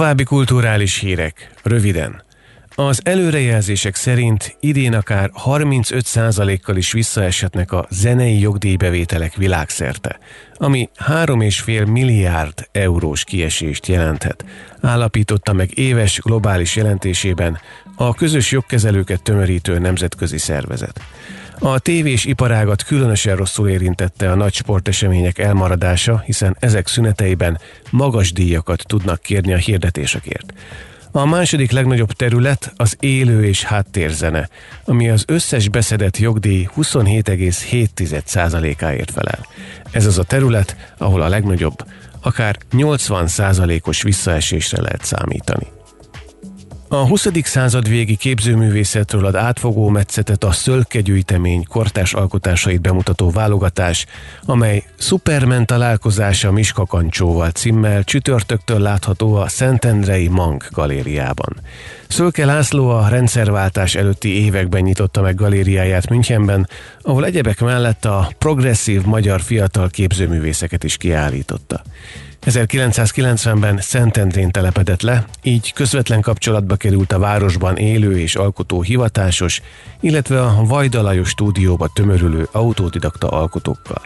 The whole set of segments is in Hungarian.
További kulturális hírek, röviden. Az előrejelzések szerint idén akár 35%-kal is visszaeshetnek a zenei jogdíjbevételek világszerte, ami 3,5 milliárd eurós kiesést jelenthet, állapította meg éves globális jelentésében a közös jogkezelőket tömörítő nemzetközi szervezet. A tévés iparágat különösen rosszul érintette a nagy sportesemények elmaradása, hiszen ezek szüneteiben magas díjakat tudnak kérni a hirdetésekért. A második legnagyobb terület az élő és háttérzene, ami az összes beszedett jogdíj 27,7%-áért felel. Ez az a terület, ahol a legnagyobb, akár 80%-os visszaesésre lehet számítani. A 20. század végi képzőművészetről ad átfogó metszetet a szölkegyűjtemény kortás alkotásait bemutató válogatás, amely Superman találkozása Miska Kancsóval címmel csütörtöktől látható a Szentendrei Mank galériában. Szölke László a rendszerváltás előtti években nyitotta meg galériáját Münchenben, ahol egyebek mellett a progresszív magyar fiatal képzőművészeket is kiállította. 1990-ben Szentendrén telepedett le, így közvetlen kapcsolatba került a városban élő és alkotó hivatásos, illetve a Vajdalajos stúdióba tömörülő autodidakta alkotókkal.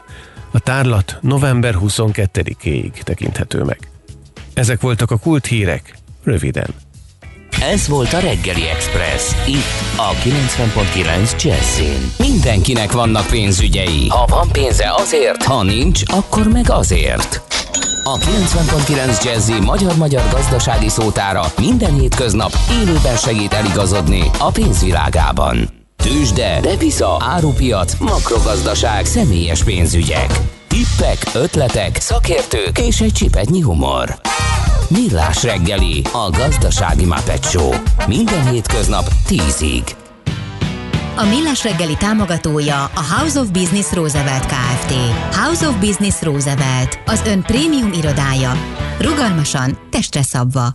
A tárlat november 22-éig tekinthető meg. Ezek voltak a kult hírek, röviden. Ez volt a Reggeli Express, itt a 90.9 Jazzin. Mindenkinek vannak pénzügyei. Ha van pénze azért, ha nincs, akkor meg azért. A 90.9 Jazzy magyar-magyar gazdasági szótára minden hétköznap élőben segít eligazodni a pénzvilágában. Tősde, devisa, árupiac, makrogazdaság, személyes pénzügyek. Tippek, ötletek, szakértők és egy csipetnyi humor. Millás reggeli, a gazdasági mapetsó. Minden hétköznap 10-ig. A Millás reggeli támogatója a House of Business Roosevelt Kft. House of Business Roosevelt, az ön prémium irodája. Rugalmasan, testre szabva.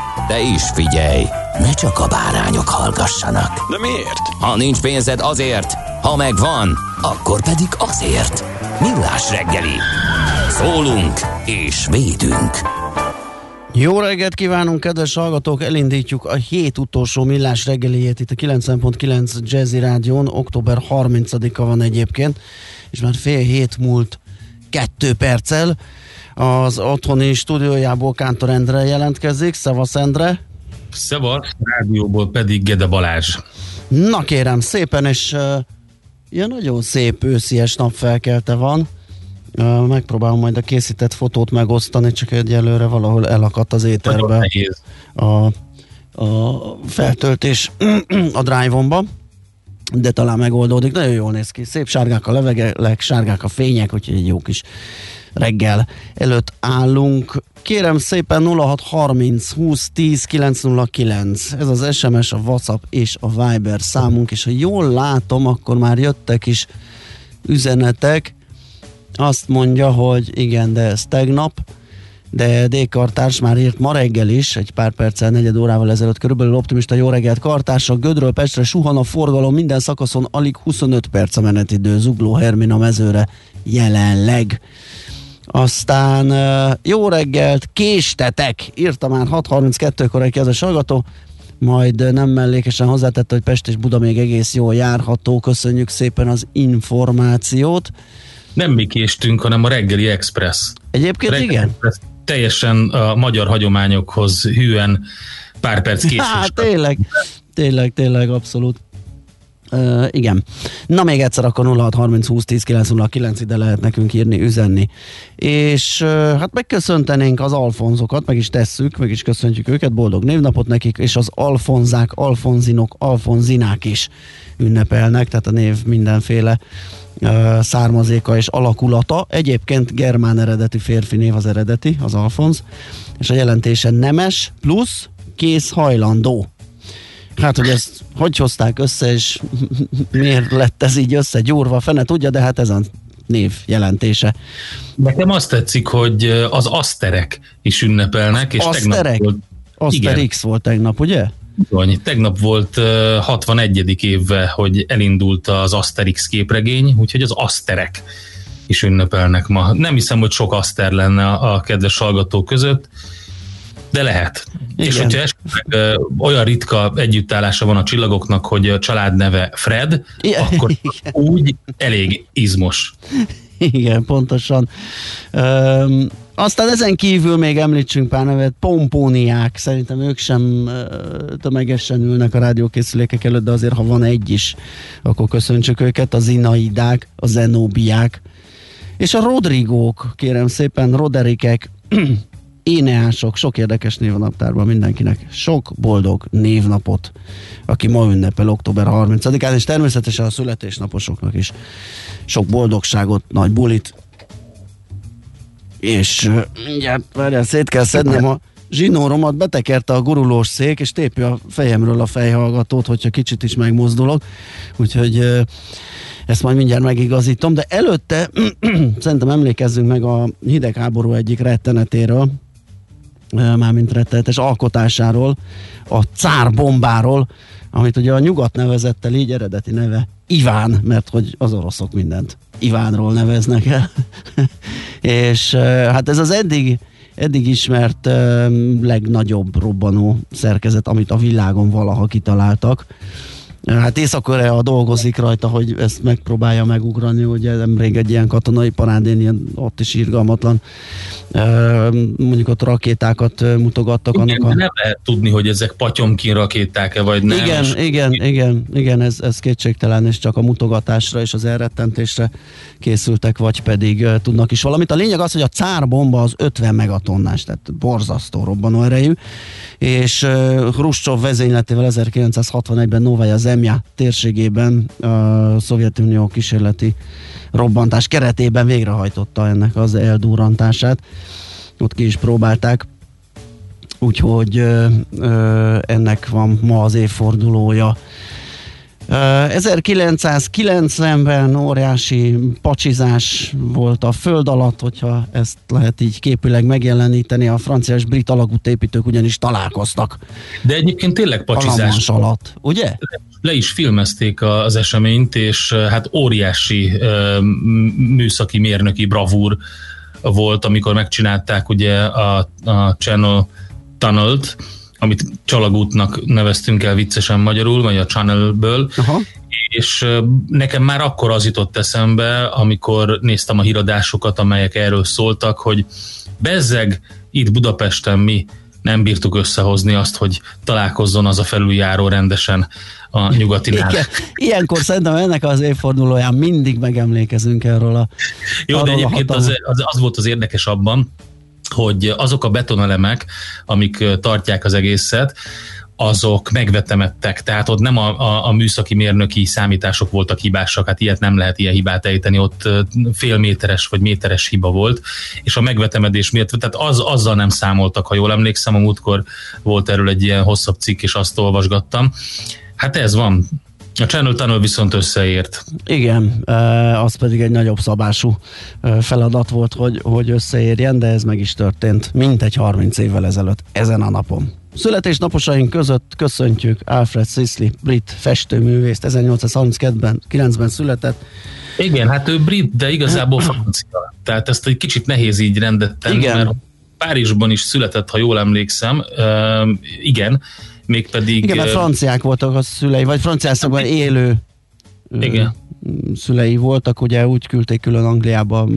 De is figyelj, ne csak a bárányok hallgassanak. De miért? Ha nincs pénzed azért, ha megvan, akkor pedig azért. Millás reggeli. Szólunk és védünk. Jó reggelt kívánunk, kedves hallgatók! Elindítjuk a hét utolsó millás reggeliét itt a 9.9 Jazzy Rádión. Október 30-a van egyébként, és már fél hét múlt kettő perccel. Az otthoni stúdiójából Kántor Endre jelentkezik. Szevasz Endre! Szevasz, rádióból pedig Gede Balázs. Na kérem, szépen, és uh, ilyen nagyon szép őszies napfelkelte van. Megpróbálom majd a készített fotót megosztani, csak egyelőre valahol elakadt az éterbe a, a feltöltés a drive-omba, de talán megoldódik. Nagyon jól néz ki. Szép sárgák a levegelek, sárgák a fények, úgyhogy egy jó kis reggel előtt állunk. Kérem szépen 0630 20 10 909. Ez az SMS, a WhatsApp és a Viber számunk, és ha jól látom, akkor már jöttek is üzenetek. Azt mondja, hogy igen, de ez tegnap de D. Kartárs már írt ma reggel is, egy pár perccel, negyed órával ezelőtt körülbelül optimista jó reggelt Kartársak, Gödről Pestre suhan a forgalom, minden szakaszon alig 25 perc a menetidő, Zugló Hermina mezőre jelenleg. Aztán jó reggelt, késtetek, írta már 6.32-kor egy kedves hallgató, majd nem mellékesen hozzátette, hogy Pest és Buda még egész jól járható, köszönjük szépen az információt. Nem mi késtünk, hanem a reggeli express. Egyébként Reggeli igen? Express teljesen a magyar hagyományokhoz hűen pár perc késés. Hát tényleg, tényleg, tényleg, abszolút. Uh, igen. Na még egyszer akkor 0630 20 10 909 ide lehet nekünk írni, üzenni. És uh, hát megköszöntenénk az alfonzokat, meg is tesszük, meg is köszöntjük őket, boldog névnapot nekik, és az alfonzák, alfonzinok, alfonzinák is ünnepelnek, tehát a név mindenféle uh, származéka és alakulata. Egyébként germán eredetű férfi név az eredeti, az Alfonz, és a jelentése nemes plusz kész hajlandó. Hát, hogy ezt hogy hozták össze, és miért lett ez így összegyúrva, fene tudja, de hát ez a név jelentése. Nekem azt tetszik, hogy az aszterek is ünnepelnek, és tegnap Aszterek? volt, Asterix volt tegnap, ugye? Bizony, tegnap volt uh, 61. évve, hogy elindult az Asterix képregény, úgyhogy az Asterek is ünnepelnek ma. Nem hiszem, hogy sok Aster lenne a, a kedves hallgatók között, de lehet. Igen. És Igen. hogyha esetleg olyan ritka együttállása van a csillagoknak, hogy a családneve Fred, Igen. akkor úgy elég izmos. Igen, pontosan. Üm, aztán ezen kívül még említsünk pár nevet, pompóniák, szerintem ők sem ö, tömegesen ülnek a rádiókészülékek előtt, de azért ha van egy is, akkor köszöntsük őket, a zinaidák, a zenóbiák, és a Rodrigók, kérem szépen, Roderikek, éneások, sok érdekes név a naptárban mindenkinek. Sok boldog névnapot, aki ma ünnepel október 30-án, és természetesen a születésnaposoknak is sok boldogságot, nagy bulit. És mindjárt, várjál, szét kell szednem a zsinóromat, betekerte a gurulós szék, és tépi a fejemről a fejhallgatót, hogyha kicsit is megmozdulok. Úgyhogy ezt majd mindjárt megigazítom, de előtte szerintem emlékezzünk meg a hidegháború egyik rettenetéről, mármint rettenetes alkotásáról, a cárbombáról, amit ugye a nyugat nevezett el, így eredeti neve Iván, mert hogy az oroszok mindent Ivánról neveznek el. És hát ez az eddig, eddig ismert legnagyobb robbanó szerkezet, amit a világon valaha kitaláltak. Hát Észak-Korea dolgozik rajta, hogy ezt megpróbálja megugrani, ugye nemrég egy ilyen katonai parádén, ilyen, ott is irgalmatlan, mondjuk ott rakétákat mutogattak Igen, annak a... nem lehet tudni, hogy ezek patyomkin rakéták-e, vagy nem. Igen, és igen, igen, igen, ez, ez kétségtelen, és csak a mutogatásra és az elrettentésre készültek, vagy pedig tudnak is valamit. A lényeg az, hogy a cár bomba az 50 megatonnás, tehát borzasztó robbanó erejű, és Hruscsov vezényletével 1961-ben Novaya Zemja térségében a Szovjetunió kísérleti robbantás keretében végrehajtotta ennek az eldurrantását. Ott ki is próbálták úgyhogy ö, ö, ennek van ma az évfordulója. Ö, 1990-ben óriási pacsizás volt a föld alatt, hogyha ezt lehet így képileg megjeleníteni, a francia és brit alagútépítők ugyanis találkoztak De egyébként tényleg pacsizás. Alatt, ugye? Le is filmezték az eseményt, és hát óriási műszaki mérnöki bravúr volt, amikor megcsinálták ugye a, a Channel Tunnel-t, amit csalagútnak neveztünk el viccesen magyarul, vagy a Channelből, Aha. és nekem már akkor az jutott eszembe, amikor néztem a híradásokat, amelyek erről szóltak, hogy bezzeg itt Budapesten mi nem bírtuk összehozni azt, hogy találkozzon az a felüljáró rendesen a nyugatinál. Igen. Ilyenkor szerintem ennek az évfordulóján mindig megemlékezünk erről a Jó, de egyébként az, az, az volt az érdekes abban, hogy azok a betonelemek, amik tartják az egészet, azok megvetemettek, tehát ott nem a, a, a műszaki mérnöki számítások voltak hibásak, hát ilyet nem lehet ilyen hibát ejteni, ott fél méteres vagy méteres hiba volt, és a megvetemedés miatt, tehát az, azzal nem számoltak, ha jól emlékszem, a múltkor volt erről egy ilyen hosszabb cikk, és azt olvasgattam. Hát ez van, a Channel Tunnel viszont összeért. Igen, az pedig egy nagyobb szabású feladat volt, hogy, hogy összeérjen, de ez meg is történt, mint egy 30 évvel ezelőtt, ezen a napon. Születésnaposaink között köszöntjük Alfred Sisley, brit festőművészt, 1839-ben 9-ben született. Igen, hát ő brit, de igazából francia. Tehát ezt egy kicsit nehéz így rendet tenni, Igen. mert Párizsban is született, ha jól emlékszem. Uh, igen, mégpedig... Igen, mert franciák voltak a szülei, vagy Franciaországban élő igen. szülei voltak, ugye úgy küldték külön Angliába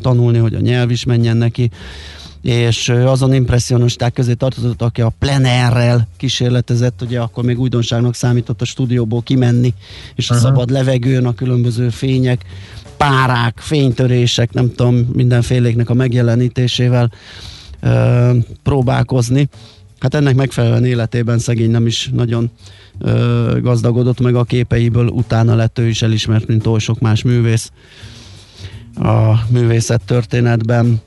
tanulni, hogy a nyelv is menjen neki és azon impressionisták közé tartozott, aki a plenerrel kísérletezett, ugye akkor még újdonságnak számított a stúdióból kimenni, és a uh-huh. szabad levegőn a különböző fények, párák, fénytörések, nem tudom, mindenféléknek a megjelenítésével ö, próbálkozni. Hát ennek megfelelően életében szegény nem is nagyon ö, gazdagodott meg a képeiből, utána lett ő is elismert, mint oly sok más művész a művészet történetben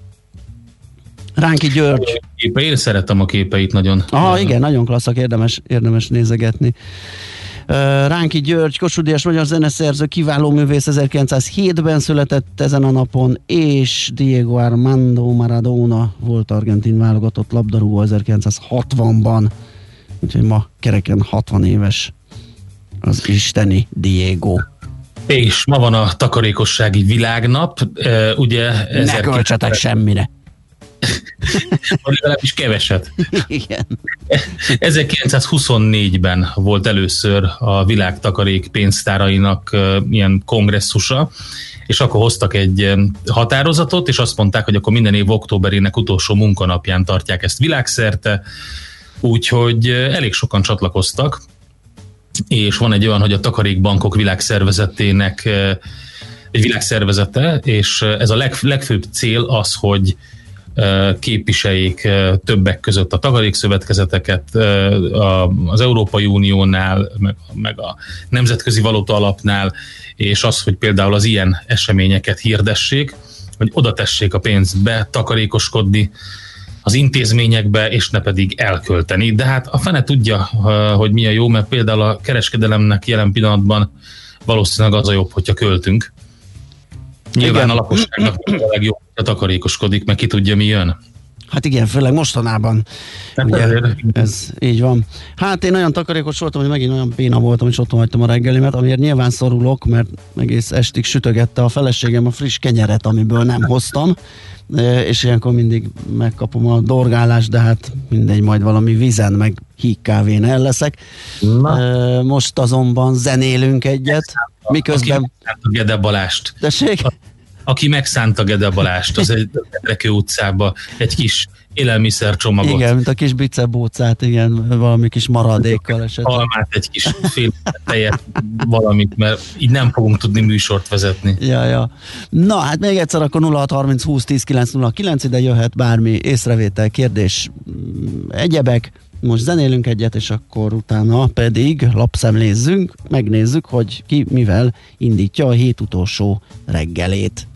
Ránki György. Én szeretem a képeit nagyon. Aha, igen, nagyon klasszak, érdemes, érdemes nézegetni. Ránki György, Kossuth magyar zeneszerző, kiváló művész 1907-ben született ezen a napon, és Diego Armando Maradona volt argentin válogatott labdarúgó 1960-ban, úgyhogy ma kereken 60 éves az isteni Diego. És ma van a takarékossági világnap, ugye... Ne költsetek semmire. Vagy legalábbis keveset. Igen. 1924-ben volt először a világ takarék pénztárainak ilyen kongresszusa, és akkor hoztak egy határozatot, és azt mondták, hogy akkor minden év októberének utolsó munkanapján tartják ezt világszerte, úgyhogy elég sokan csatlakoztak, és van egy olyan, hogy a takarékbankok világszervezetének egy világszervezete, és ez a leg, legfőbb cél az, hogy képviseljék többek között a takarékszövetkezeteket az Európai Uniónál, meg a Nemzetközi Valóta Alapnál, és az, hogy például az ilyen eseményeket hirdessék, hogy oda tessék a pénzt be, takarékoskodni az intézményekbe, és ne pedig elkölteni. De hát a fene tudja, hogy mi a jó, mert például a kereskedelemnek jelen pillanatban valószínűleg az a jobb, hogyha költünk, Nyilván igen. a lakosságnak a legjobb, takarékoskodik, meg ki tudja, mi jön. Hát igen, főleg mostanában. Hát ugye, ez így van. Hát én olyan takarékos voltam, hogy megint olyan béna voltam, és otthon hagytam a reggelimet, amiért nyilván szorulok, mert egész estig sütögette a feleségem a friss kenyeret, amiből nem hoztam, e, és ilyenkor mindig megkapom a dorgálást, de hát mindegy, majd valami vizen, meg híg kávén el leszek. Na. E, most azonban zenélünk egyet, miközben... A Gede Balást. Tessék? Aki megszánta Gede Balást, az egy Rekő utcába egy kis élelmiszer csomagot. Igen, mint a kis bicebócát, igen, valami kis maradékkal esetleg. Almát, egy kis fél tejet, valamit, mert így nem fogunk tudni műsort vezetni. Ja, ja. Na, hát még egyszer akkor 0630 20 10 909 ide jöhet bármi észrevétel, kérdés, egyebek. Most zenélünk egyet, és akkor utána pedig lapszemlézzünk, megnézzük, hogy ki mivel indítja a hét utolsó reggelét.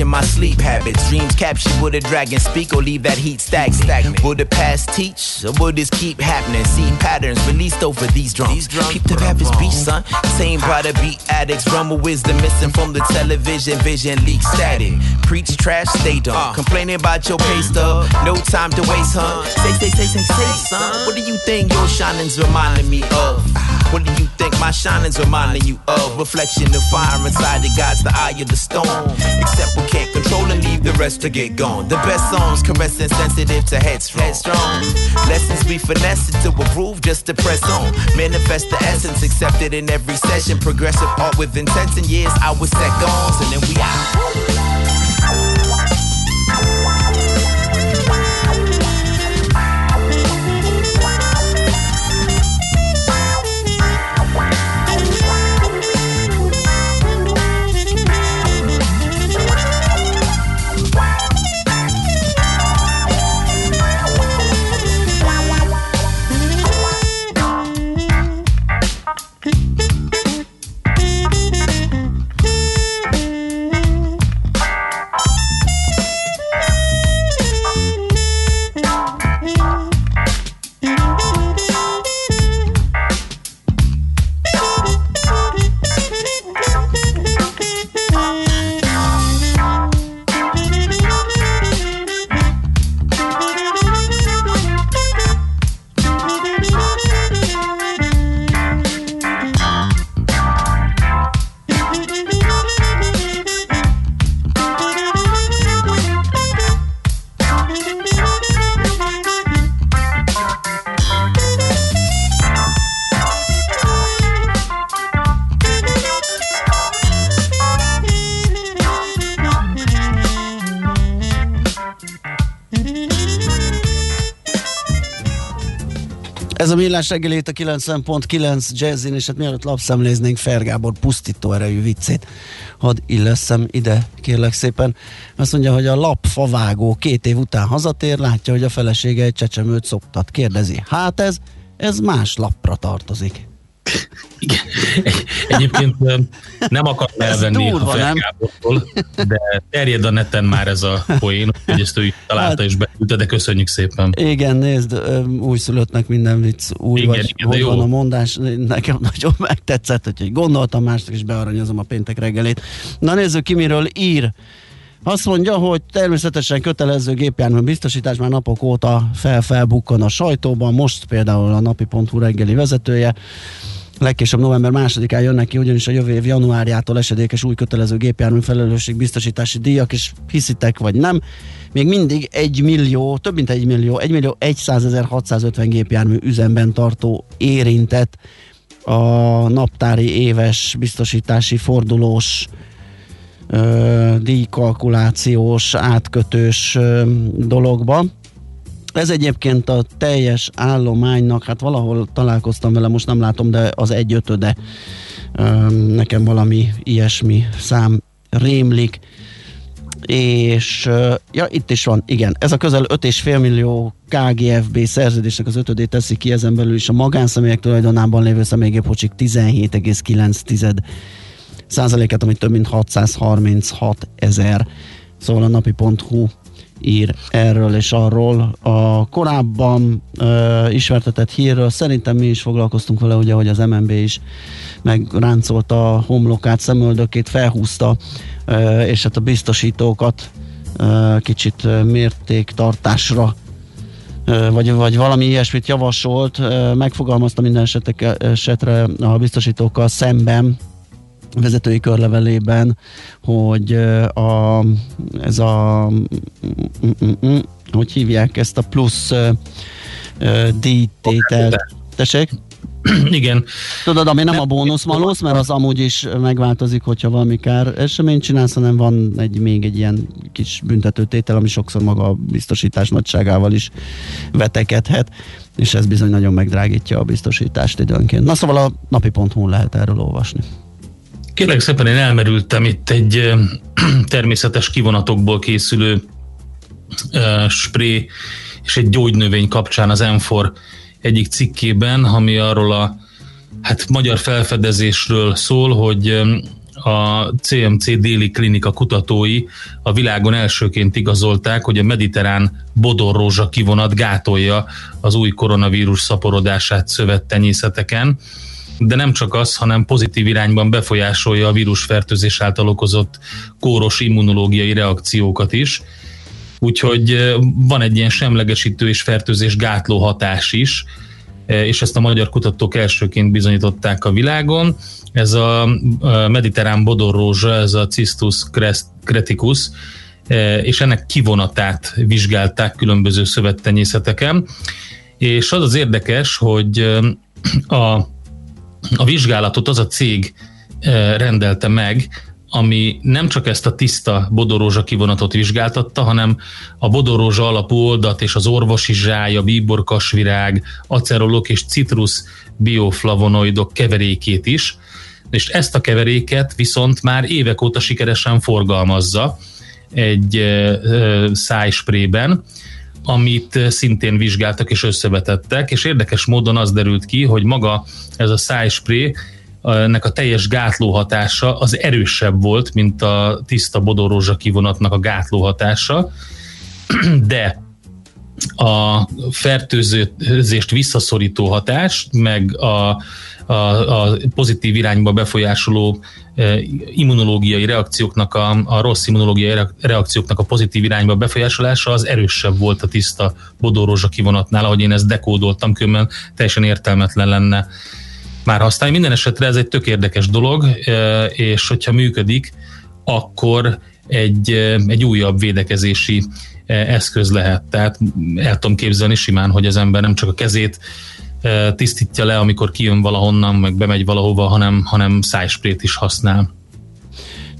Watching my sleep habits. Dreams captured with a dragon speak or leave that heat stack stagnant. Will the past teach or will this keep happening? See patterns released over these drums. Keep the rappers beat, son. Tamed by the beat addicts. Rumble wisdom missing from the television. Vision leak static. Preach trash, stay dumb. Complaining about your pay stub. No time to waste, huh? Say, say, say, say, say, son. What do you think your shining's reminding me of? What do you think my shining's reminding you of? Reflection of fire inside the God's the eye of the storm. Except we can't control and leave the rest to get gone. The best songs caressing sensitive to headstrong. headstrong. Lessons we finesse to a groove just to press on. Manifest the essence accepted in every session. Progressive art with intense and years I was seconds and then we out. Millás reggeli itt a 90.9 Jazzin, és hát mielőtt lapszemléznénk Fergábor pusztító erejű viccét, hadd illeszem ide, kérlek szépen. Azt mondja, hogy a lapfavágó két év után hazatér, látja, hogy a felesége egy csecsemőt szoptat. Kérdezi, hát ez, ez más lapra tartozik. Igen. Egy- Egyébként nem akartam Ez elvenni a durva, nem? Fergábortól, de terjed a neten már ez a poén, hogy ezt ő így találta és beküldte, de köszönjük szépen. Igen, nézd, újszülöttnek minden vicc új, Igen, vagy igen, hogy van a mondás, nekem nagyon megtetszett, hogy gondoltam másnak, és bearanyozom a péntek reggelét. Na nézzük ki, miről ír. Azt mondja, hogy természetesen kötelező gépjármű biztosítás már napok óta fel-felbukkan a sajtóban, most például a napi.hu reggeli vezetője, legkésőbb november másodikán jönnek ki, ugyanis a jövő év januárjától esedékes új kötelező gépjármű felelősség biztosítási díjak, és hiszitek vagy nem, még mindig 1 millió, több mint 1 millió, 1 millió 100 650 gépjármű üzemben tartó érintett a naptári éves biztosítási fordulós ö, díjkalkulációs, átkötős dologba. Ez egyébként a teljes állománynak, hát valahol találkoztam vele, most nem látom, de az egy ötöde. Ö, Nekem valami ilyesmi szám rémlik. És ja, itt is van, igen, ez a közel 5,5 millió KGFB szerződésnek az ötödét teszi ki, ezen belül is a magánszemélyek tulajdonában lévő személygépkocsik 17,9 százalékát, ami több mint 636 ezer. Szóval a napi.hu ír erről és arról. A korábban ö, ismertetett hírről szerintem mi is foglalkoztunk vele, ugye, hogy az MNB is megráncolta a homlokát, szemöldökét, felhúzta, ö, és hát a biztosítókat ö, kicsit mértéktartásra vagy, vagy valami ilyesmit javasolt, megfogalmazta minden esetek, esetre a biztosítókkal szemben, vezetői körlevelében, hogy a, ez a hogy hívják ezt a plusz díjtételt. Tessék? Igen, Tudod, ami nem a bónusz malósz, mert az amúgy is megváltozik, hogyha valami kár eseményt csinálsz, hanem van egy, még egy ilyen kis büntetőtétel, ami sokszor maga a biztosítás nagyságával is vetekedhet, és ez bizony nagyon megdrágítja a biztosítást időnként. Na szóval a napi.hu lehet erről olvasni. Kérlek szépen én elmerültem itt egy természetes kivonatokból készülő spré és egy gyógynövény kapcsán az Enfor egyik cikkében, ami arról a hát magyar felfedezésről szól, hogy a CMC déli klinika kutatói a világon elsőként igazolták, hogy a mediterrán bodorrózsa kivonat gátolja az új koronavírus szaporodását szövettenyészeteken, de nem csak az, hanem pozitív irányban befolyásolja a vírusfertőzés által okozott kóros immunológiai reakciókat is. Úgyhogy van egy ilyen semlegesítő és fertőzés gátló hatás is, és ezt a magyar kutatók elsőként bizonyították a világon. Ez a mediterrán bodorrózsa, ez a Cistus creticus, és ennek kivonatát vizsgálták különböző szövettenyészeteken. És az az érdekes, hogy a, a vizsgálatot az a cég rendelte meg, ami nem csak ezt a tiszta bodorózsa kivonatot vizsgáltatta, hanem a bodorózsa alapú oldat és az orvosi zsája, bíborkasvirág, acerolok és citrus bioflavonoidok keverékét is, és ezt a keveréket viszont már évek óta sikeresen forgalmazza egy szájsprében, amit szintén vizsgáltak és összevetettek, és érdekes módon az derült ki, hogy maga ez a szájspré ennek a teljes gátló hatása az erősebb volt, mint a tiszta bodorózsa kivonatnak a gátló hatása, de a fertőzést visszaszorító hatás, meg a, a, a pozitív irányba befolyásoló e, immunológiai reakcióknak, a, a rossz immunológiai reakcióknak a pozitív irányba befolyásolása az erősebb volt a tiszta bodorózsa kivonatnál, ahogy én ezt dekódoltam, különben teljesen értelmetlen lenne már használni. Minden esetre ez egy tök érdekes dolog, e, és hogyha működik, akkor egy, e, egy újabb védekezési eszköz lehet. Tehát el tudom képzelni simán, hogy az ember nem csak a kezét tisztítja le, amikor kijön valahonnan, meg bemegy valahova, hanem, hanem szájsprét is használ.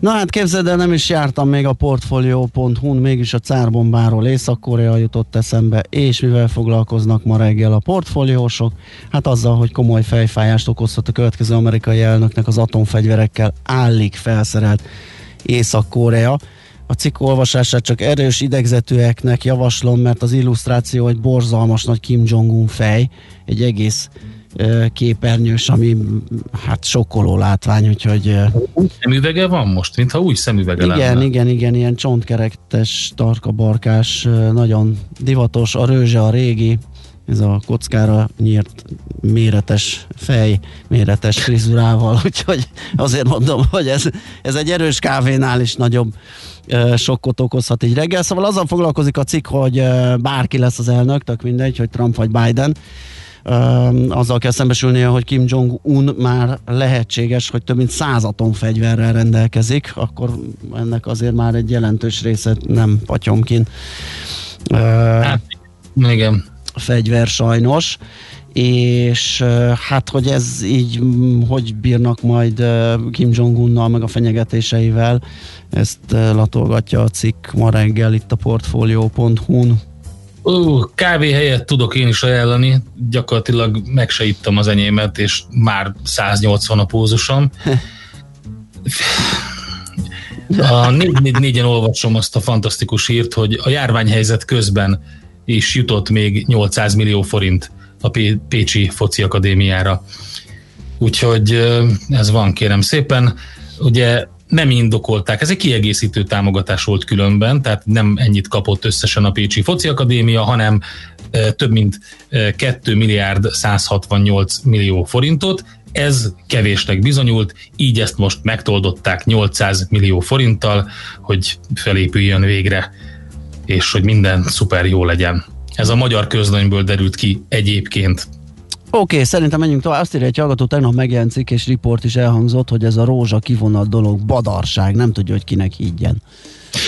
Na hát képzeld el, nem is jártam még a portfolio.hu-n, mégis a cárbombáról Észak-Korea jutott eszembe, és mivel foglalkoznak ma reggel a portfóliósok? Hát azzal, hogy komoly fejfájást okozhat a következő amerikai elnöknek az atomfegyverekkel állik felszerelt Észak-Korea. A cikk olvasását csak erős idegzetűeknek javaslom, mert az illusztráció egy borzalmas nagy Kim Jong-un fej, egy egész képernyős, ami hát sokkoló látvány, úgyhogy... Új szemüvege van most, mintha új szemüvege igen, lenne. Igen, igen, ilyen csontkerektes, tarkabarkás, nagyon divatos, a rőzse a régi, ez a kockára nyírt méretes fej, méretes frizurával, úgyhogy azért mondom, hogy ez, ez egy erős kávénál is nagyobb sokkot okozhat így reggel. Szóval azzal foglalkozik a cikk, hogy bárki lesz az elnök, tök mindegy, hogy Trump vagy Biden, azzal kell szembesülnie, hogy Kim Jong-un már lehetséges, hogy több mint száz atomfegyverrel rendelkezik, akkor ennek azért már egy jelentős része nem patyomkin. Hát, igen. Fegyver sajnos és hát, hogy ez így, hogy bírnak majd Kim Jong-unnal, meg a fenyegetéseivel, ezt latolgatja a cikk ma reggel itt a portfolio.hu-n. Uh, kávé helyett tudok én is ajánlani, gyakorlatilag meg se ittam az enyémet, és már 180 a pózusom. A 444-en olvasom azt a fantasztikus hírt, hogy a járványhelyzet közben is jutott még 800 millió forint a Pécsi Foci Akadémiára. Úgyhogy ez van, kérem szépen. Ugye nem indokolták. Ez egy kiegészítő támogatás volt különben, tehát nem ennyit kapott összesen a Pécsi Foci Akadémia, hanem több mint 2 milliárd 168 millió forintot. Ez kevésnek bizonyult, így ezt most megtoldották 800 millió forinttal, hogy felépüljön végre, és hogy minden szuper jó legyen. Ez a magyar közlönyből derült ki egyébként. Oké, okay, szerintem menjünk tovább. Azt írja egy hallgató, tegnap megjelent cikk és riport is elhangzott, hogy ez a rózsa kivonat dolog badarság, nem tudja, hogy kinek higgyen.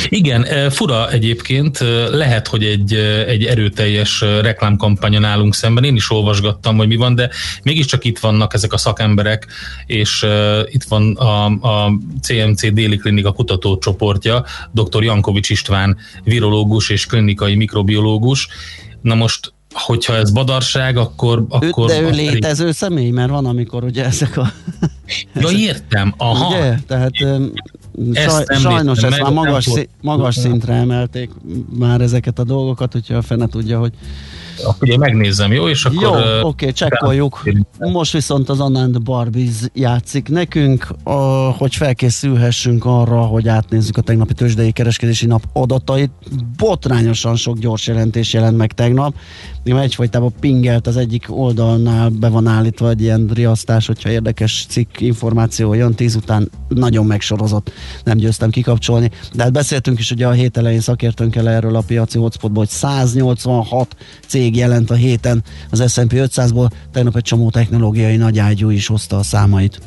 Igen, e, fura egyébként, e, lehet, hogy egy, e, egy erőteljes reklámkampánya állunk szemben, én is olvasgattam, hogy mi van, de mégiscsak itt vannak ezek a szakemberek, és itt van a, a CMC déli klinika kutatócsoportja, dr. Jankovics István, virológus és klinikai mikrobiológus. Na most hogyha ez badarság, akkor... akkor de ő létező elég... személy, mert van, amikor ugye ezek a... ja, értem, aha. Ugye? Tehát saj, sajnos ezt már magas, szí, magas szintre emelték már ezeket a dolgokat, hogyha a fene tudja, hogy Ugye megnézem, jó? És akkor... Jó, oké, okay, csekkoljuk. Most viszont az Anand Barbies játszik nekünk, a, hogy felkészülhessünk arra, hogy átnézzük a tegnapi tőzsdei kereskedési nap adatait. Botrányosan sok gyors jelentés jelent meg tegnap. Egyfajtában pingelt az egyik oldalnál be van állítva egy ilyen riasztás, hogyha érdekes cikk információ jön, tíz után nagyon megsorozott, nem győztem kikapcsolni. De hát beszéltünk is ugye a hét elején szakértőnkkel erről a piaci hotspotból, hogy 186 cég jelent a héten az S&P 500-ból, tegnap egy csomó technológiai nagyágyú is hozta a számait.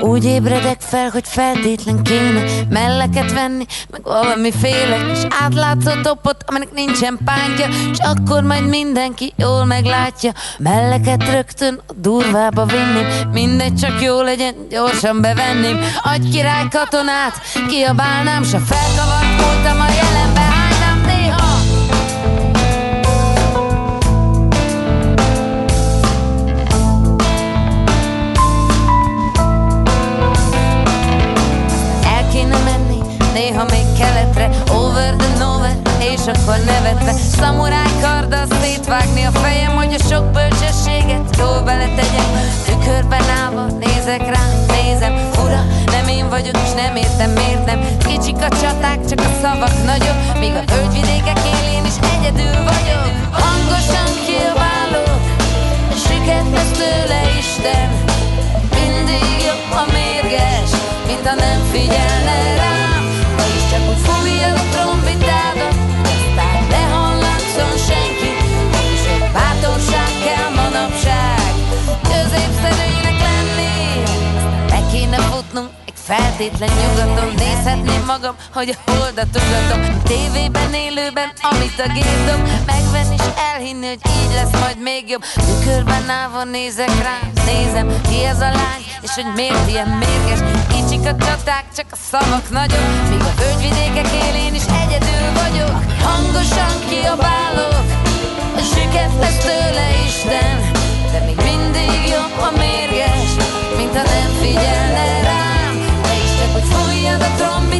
Úgy ébredek fel, hogy feltétlen kéne melleket venni, meg valami félek, és átlátszó topot, aminek nincsen pántja, és akkor majd mindenki jól meglátja. Melleket rögtön a durvába vinném, mindegy csak jó legyen, gyorsan bevenném. Agy király katonát, kiabálnám, se felkavart voltam a jelenbe. És akkor nevetve Szamuráj karddal szétvágni a fejem Hogy a sok bölcsességet jól beletegyem Tükörben állva nézek rá, nézem. Fura, nem én vagyok, és nem értem miért nem. Kicsik a csaták, csak a szavak nagyok. Míg a földvidékek élén is egyedül vagyok. Hangosan kiabálok Süket lesz tőle Isten. Mindig jobb, a mérges Mint ha nem figyelne Feltétlen nyugaton nézhetném magam, hogy a holdat ugatom Tévében, élőben, amit a gép dob. Megvenni és elhinni, hogy így lesz majd még jobb. Tükörben állva nézek rá, nézem ki ez a lány És hogy miért ilyen mérges. Kicsik a csaták, csak a szavak nagyok. Míg a völgyvidékek élén is egyedül vagyok. Hangosan kiabálok A süket lesz tőle Isten. De még mindig jobb, a mérges Mint ha nem figyelne rá hogy fújjad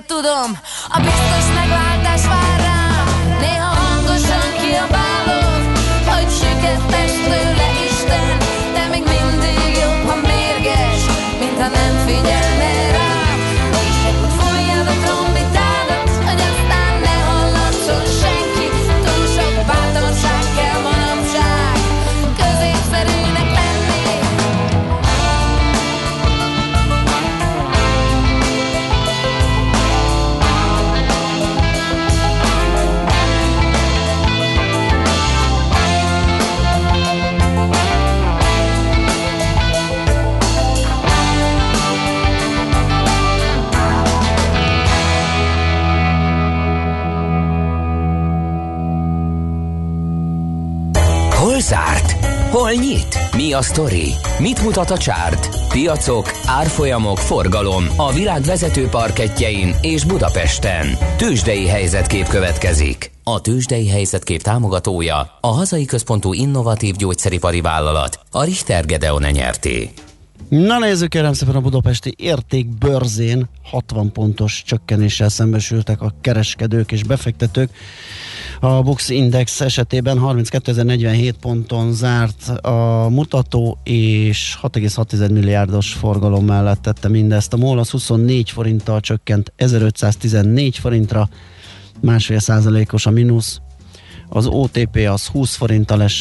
tudom, Hol nyit? Mi a sztori? Mit mutat a csárt? Piacok, árfolyamok, forgalom a világ vezető parketjein és Budapesten. Tősdei helyzetkép következik. A Tősdei helyzetkép támogatója a hazai központú innovatív gyógyszeripari vállalat, a Richter Gedeon nyerté. Na nézzük kérem szépen a budapesti értékbörzén 60 pontos csökkenéssel szembesültek a kereskedők és befektetők. A Bux Index esetében 32.047 ponton zárt a mutató, és 6,6 milliárdos forgalom mellett tette mindezt. A MOL az 24 forinttal csökkent 1514 forintra, másfél százalékos a mínusz. Az OTP az 20 forinttal es...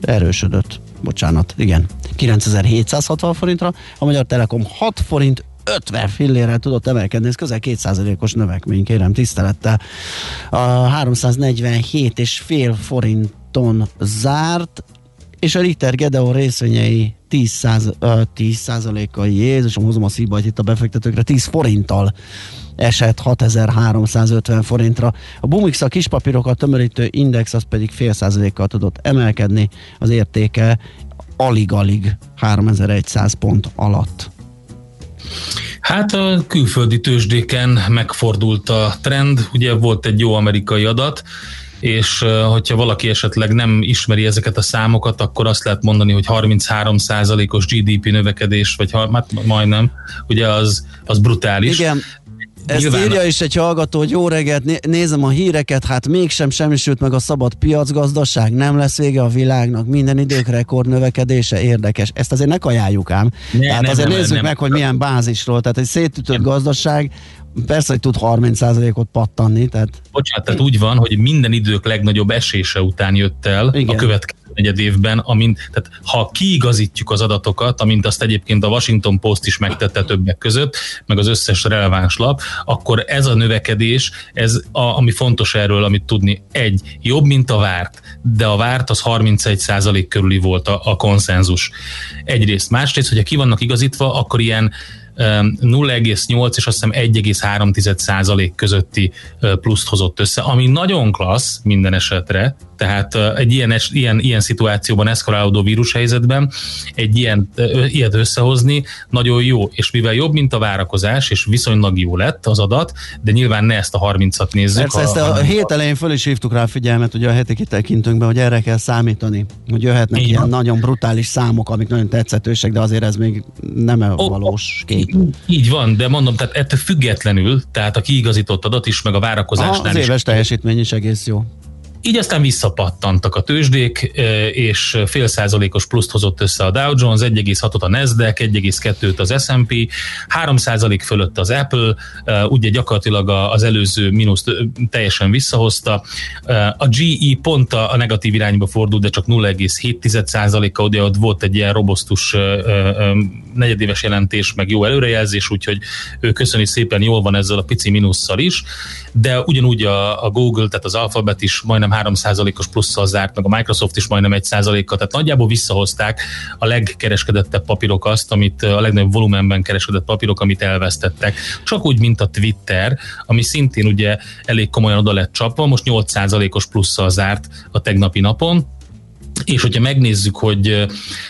erősödött. Bocsánat, igen. 9760 forintra, a Magyar Telekom 6 forint 50 fillérrel tudott emelkedni, ez közel 2%-os növekmény, kérem tisztelettel. A 347 és fél forinton zárt, és a Richter Gedeon részvényei 10, száz, uh, 10 kal Jézusom, hozom a szívbajt itt a befektetőkre, 10 forinttal esett 6350 forintra. A Bumix a kispapírokat tömörítő index az pedig fél százalékkal tudott emelkedni, az értéke alig-alig 3100 pont alatt. Hát a külföldi tőzsdéken megfordult a trend, ugye volt egy jó amerikai adat, és hogyha valaki esetleg nem ismeri ezeket a számokat, akkor azt lehet mondani, hogy 33%-os GDP növekedés, vagy hát majdnem, ugye az, az brutális. Igen, ezt Nyilván. írja is egy hallgató, hogy jó reggelt, nézem a híreket, hát mégsem semmisült meg a szabad piacgazdaság, nem lesz vége a világnak, minden idők rekord növekedése érdekes. Ezt azért ne ajánljuk ám. Ne, Tehát nem, azért nem, nézzük nem, meg, nem. hogy milyen bázisról. Tehát egy szétütött nem. gazdaság, persze, hogy tud 30%-ot pattanni. Tehát... Bocsánat, tehát úgy van, hogy minden idők legnagyobb esése után jött el Igen. a következő negyed évben, amint, tehát ha kiigazítjuk az adatokat, amint azt egyébként a Washington Post is megtette többek között, meg az összes releváns lap, akkor ez a növekedés, ez a, ami fontos erről, amit tudni, egy, jobb, mint a várt, de a várt az 31% körüli volt a, a konszenzus. Egyrészt. Másrészt, hogyha ki vannak igazítva, akkor ilyen 0,8 és azt hiszem 1,3 százalék közötti pluszt hozott össze, ami nagyon klassz minden esetre, tehát egy ilyen, ilyen, ilyen szituációban, eszkalálódó vírushelyzetben egy ilyen, ilyet összehozni nagyon jó, és mivel jobb, mint a várakozás, és viszonylag jó lett az adat, de nyilván ne ezt a 30-at nézzük. Persze, a, ezt a, a hét elején föl is hívtuk rá a figyelmet, ugye a heti kitekintőnkben, hogy erre kell számítani, hogy jöhetnek Igen. ilyen nagyon brutális számok, amik nagyon tetszetősek, de azért ez még nem valós kép. Így van, de mondom, tehát ettől függetlenül, tehát a kiigazított adat is, meg a várakozásnál az éves teljesítmény is egész jó. Így aztán visszapattantak a tőzsdék, és fél százalékos pluszt hozott össze a Dow Jones, 1,6-ot a Nasdaq, 1,2-t az S&P, 3 százalék fölött az Apple, ugye gyakorlatilag az előző mínuszt teljesen visszahozta. A GE pont a negatív irányba fordult, de csak 0,7 százaléka, ugye ott volt egy ilyen robosztus negyedéves jelentés, meg jó előrejelzés, úgyhogy ő köszöni szépen, jól van ezzel a pici mínusszal is, de ugyanúgy a, a Google, tehát az Alphabet is majdnem 3%-os plusszal zárt, meg a Microsoft is majdnem 1%-kal, tehát nagyjából visszahozták a legkereskedettebb papírok azt, amit a legnagyobb volumenben kereskedett papírok, amit elvesztettek. Csak úgy, mint a Twitter, ami szintén ugye elég komolyan oda lett csapva, most 8%-os plusszal zárt a tegnapi napon, és hogyha megnézzük, hogy,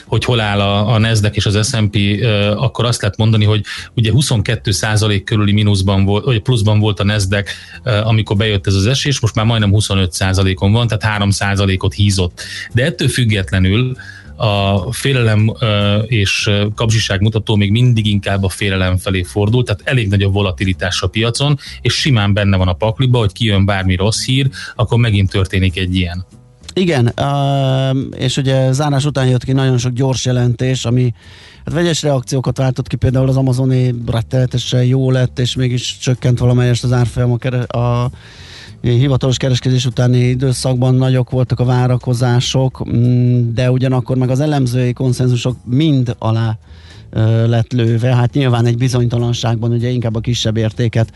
hogy hol áll a, a Nasdaq és az S&P, akkor azt lehet mondani, hogy ugye 22% körüli mínuszban volt, vagy pluszban volt a Nasdaq, amikor bejött ez az esés, most már majdnem 25%-on van, tehát 3%-ot hízott. De ettől függetlenül a félelem és kapzsiság mutató még mindig inkább a félelem felé fordul, tehát elég nagy a volatilitás a piacon, és simán benne van a pakliba, hogy kijön bármi rossz hír, akkor megint történik egy ilyen. Igen, és ugye zárás után jött ki nagyon sok gyors jelentés, ami hát vegyes reakciókat váltott ki, például az Amazoni rettenetesen jó lett, és mégis csökkent valamelyest az árfolyam a, a hivatalos kereskedés utáni időszakban nagyok voltak a várakozások, mm, de ugyanakkor meg az elemzői konszenzusok mind alá lett lőve. Hát nyilván egy bizonytalanságban ugye inkább a kisebb értéket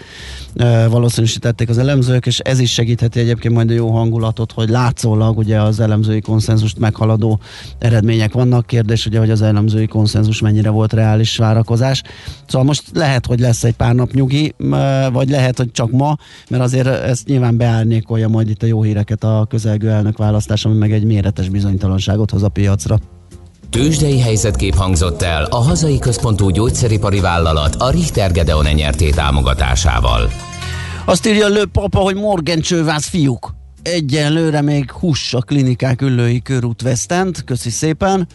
valószínűsítették az elemzők, és ez is segítheti egyébként majd a jó hangulatot, hogy látszólag ugye az elemzői konszenzust meghaladó eredmények vannak. Kérdés ugye, hogy az elemzői konszenzus mennyire volt reális várakozás. Szóval most lehet, hogy lesz egy pár nap nyugi, vagy lehet, hogy csak ma, mert azért ezt nyilván beárnyékolja majd itt a jó híreket a közelgő elnök választás, ami meg egy méretes bizonytalanságot hoz a piacra. Tőzsdei helyzetkép hangzott el a hazai központú gyógyszeripari vállalat a Richter Gedeon nyerté támogatásával. Azt írja Lő papa, hogy Morgan csővász fiúk. Egyenlőre még hús a klinikák ülői körút Westent, köszi szépen,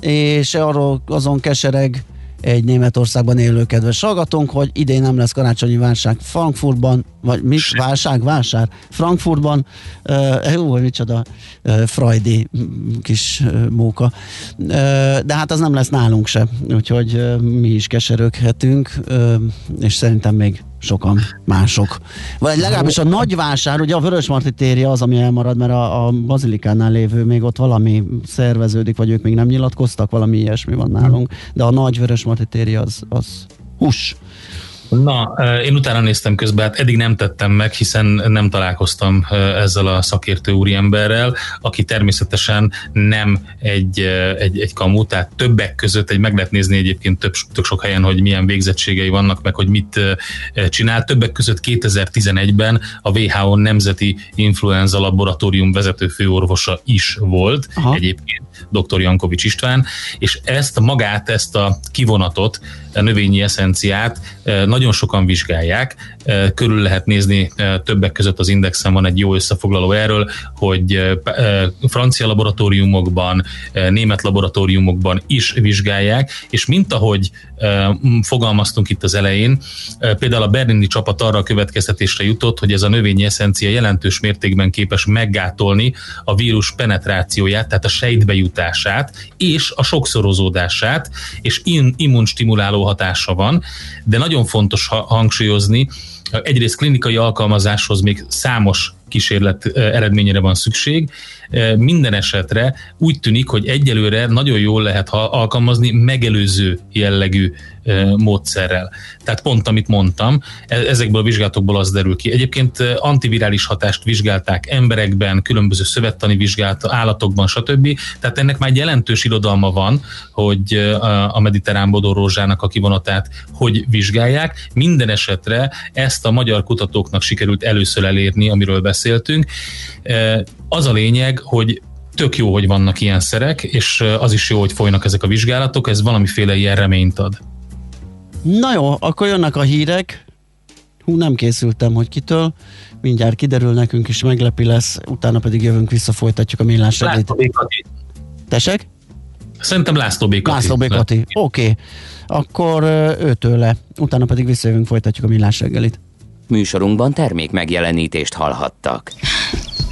és arról azon kesereg egy Németországban élő kedves hallgatónk, hogy idén nem lesz karácsonyi válság Frankfurtban, vagy mit? Válság, vásár? Frankfurtban, uh, jó, hogy micsoda uh, frajdi kis uh, móka. Uh, de hát az nem lesz nálunk se, úgyhogy uh, mi is keseröghetünk, uh, és szerintem még sokan mások. Vagy legalábbis a nagy vásár, ugye a Vörösmarty térje az, ami elmarad, mert a, a Bazilikánál lévő még ott valami szerveződik, vagy ők még nem nyilatkoztak, valami ilyesmi van nálunk, de a nagy Vörösmarty térje az, az hús. Na, én utána néztem közben, hát eddig nem tettem meg, hiszen nem találkoztam ezzel a szakértő úriemberrel, aki természetesen nem egy, egy, egy kamu, tehát többek között egy meg lehet nézni egyébként több, több sok helyen, hogy milyen végzettségei vannak, meg hogy mit csinál. Többek között 2011-ben a WHO Nemzeti Influenza Laboratórium vezető főorvosa is volt, Aha. egyébként dr. Jankovics István, és ezt magát, ezt a kivonatot, a növényi eszenciát nagyon sokan vizsgálják, körül lehet nézni többek között az Indexen van egy jó összefoglaló erről, hogy francia laboratóriumokban, német laboratóriumokban is vizsgálják, és mint ahogy fogalmaztunk itt az elején, például a berlini csapat arra a következtetésre jutott, hogy ez a növényi eszencia jelentős mértékben képes meggátolni a vírus penetrációját, tehát a sejtbe jutását, és a sokszorozódását, és immunstimuláló hatása van, de nagyon fontos hangsúlyozni, egyrészt klinikai alkalmazáshoz még számos kísérlet eredményére van szükség. Minden esetre úgy tűnik, hogy egyelőre nagyon jól lehet alkalmazni megelőző jellegű módszerrel. Tehát pont amit mondtam, e, ezekből a vizsgálatokból az derül ki. Egyébként antivirális hatást vizsgálták emberekben, különböző szövettani vizsgálat, állatokban, stb. Tehát ennek már egy jelentős irodalma van, hogy a mediterrán bodorózsának a kivonatát hogy vizsgálják. Minden esetre ezt a magyar kutatóknak sikerült először elérni, amiről beszéltünk. Az a lényeg, hogy tök jó, hogy vannak ilyen szerek, és az is jó, hogy folynak ezek a vizsgálatok, ez valamiféle ilyen reményt ad. Na jó, akkor jönnek a hírek. Hú, nem készültem, hogy kitől. Mindjárt kiderül nekünk is, meglepi lesz, utána pedig jövünk vissza, folytatjuk a millás reggelt. Tesek? Szerintem László Békati. László Békati, oké. Okay. Akkor őtőle, utána pedig visszajövünk, folytatjuk a millás reggelit. Műsorunkban termék megjelenítést hallhattak.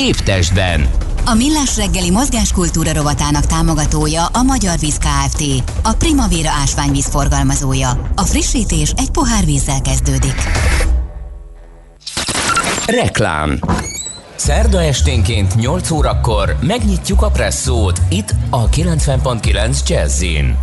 Épp testben, a Millás reggeli mozgáskultúra rovatának támogatója a Magyar Víz Kft. A Primavera ásványvíz forgalmazója. A frissítés egy pohár vízzel kezdődik. Reklám Szerda esténként 8 órakor megnyitjuk a presszót itt a 90.9 Jazzin.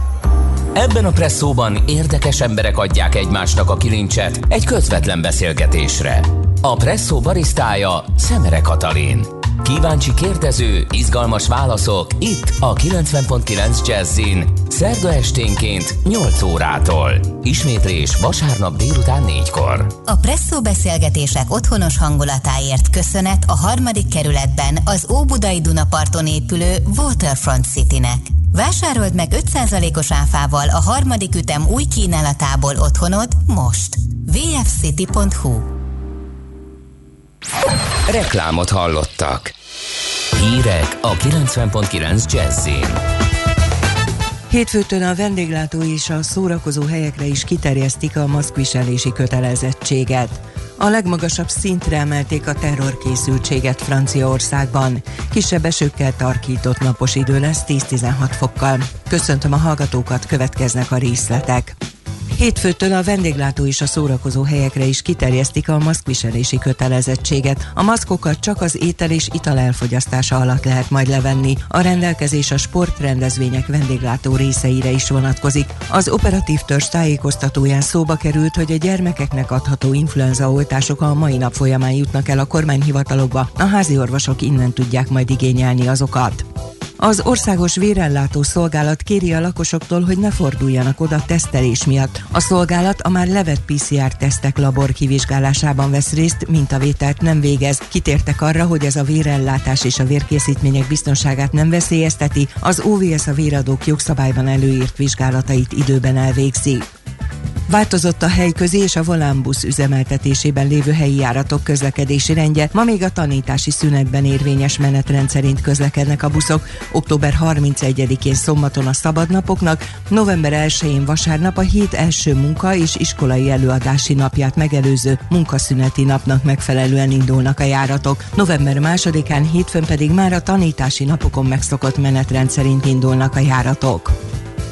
Ebben a presszóban érdekes emberek adják egymásnak a kilincset egy közvetlen beszélgetésre. A presszó barisztája Szemere Katalin. Kíváncsi kérdező, izgalmas válaszok itt a 90.9 Jazzin. Szerda esténként 8 órától. Ismétlés vasárnap délután 4-kor. A Presszó beszélgetések otthonos hangulatáért köszönet a harmadik kerületben az Óbudai Dunaparton épülő Waterfront Citynek. Vásárold meg 5%-os áfával a harmadik ütem új kínálatából otthonod most. vfcity.hu Reklámot hallottak. Hírek a 90.9 Jazzin. Hétfőtön a vendéglátó és a szórakozó helyekre is kiterjesztik a maszkviselési kötelezettséget. A legmagasabb szintre emelték a terrorkészültséget Franciaországban. Kisebb esőkkel tarkított napos idő lesz 10-16 fokkal. Köszöntöm a hallgatókat, következnek a részletek. Hétfőtől a vendéglátó és a szórakozó helyekre is kiterjesztik a maszkviselési kötelezettséget. A maszkokat csak az étel és ital elfogyasztása alatt lehet majd levenni. A rendelkezés a sportrendezvények vendéglátó részeire is vonatkozik. Az operatív törzs tájékoztatóján szóba került, hogy a gyermekeknek adható influenza oltások a mai nap folyamán jutnak el a kormányhivatalokba. A házi orvosok innen tudják majd igényelni azokat. Az Országos Vérellátó Szolgálat kéri a lakosoktól, hogy ne forduljanak oda tesztelés miatt. A szolgálat a már levett PCR-tesztek labor kivizsgálásában vesz részt, mintavételt nem végez. Kitértek arra, hogy ez a vérellátás és a vérkészítmények biztonságát nem veszélyezteti, az OVS a véradók jogszabályban előírt vizsgálatait időben elvégzi. Változott a helyközi és a volánbusz üzemeltetésében lévő helyi járatok közlekedési rendje, ma még a tanítási szünetben érvényes menetrend szerint közlekednek a buszok. Október 31-én szombaton a szabadnapoknak, november 1-én vasárnap a hét első munka és iskolai előadási napját megelőző munkaszüneti napnak megfelelően indulnak a járatok. November 2-án hétfőn pedig már a tanítási napokon megszokott menetrend szerint indulnak a járatok.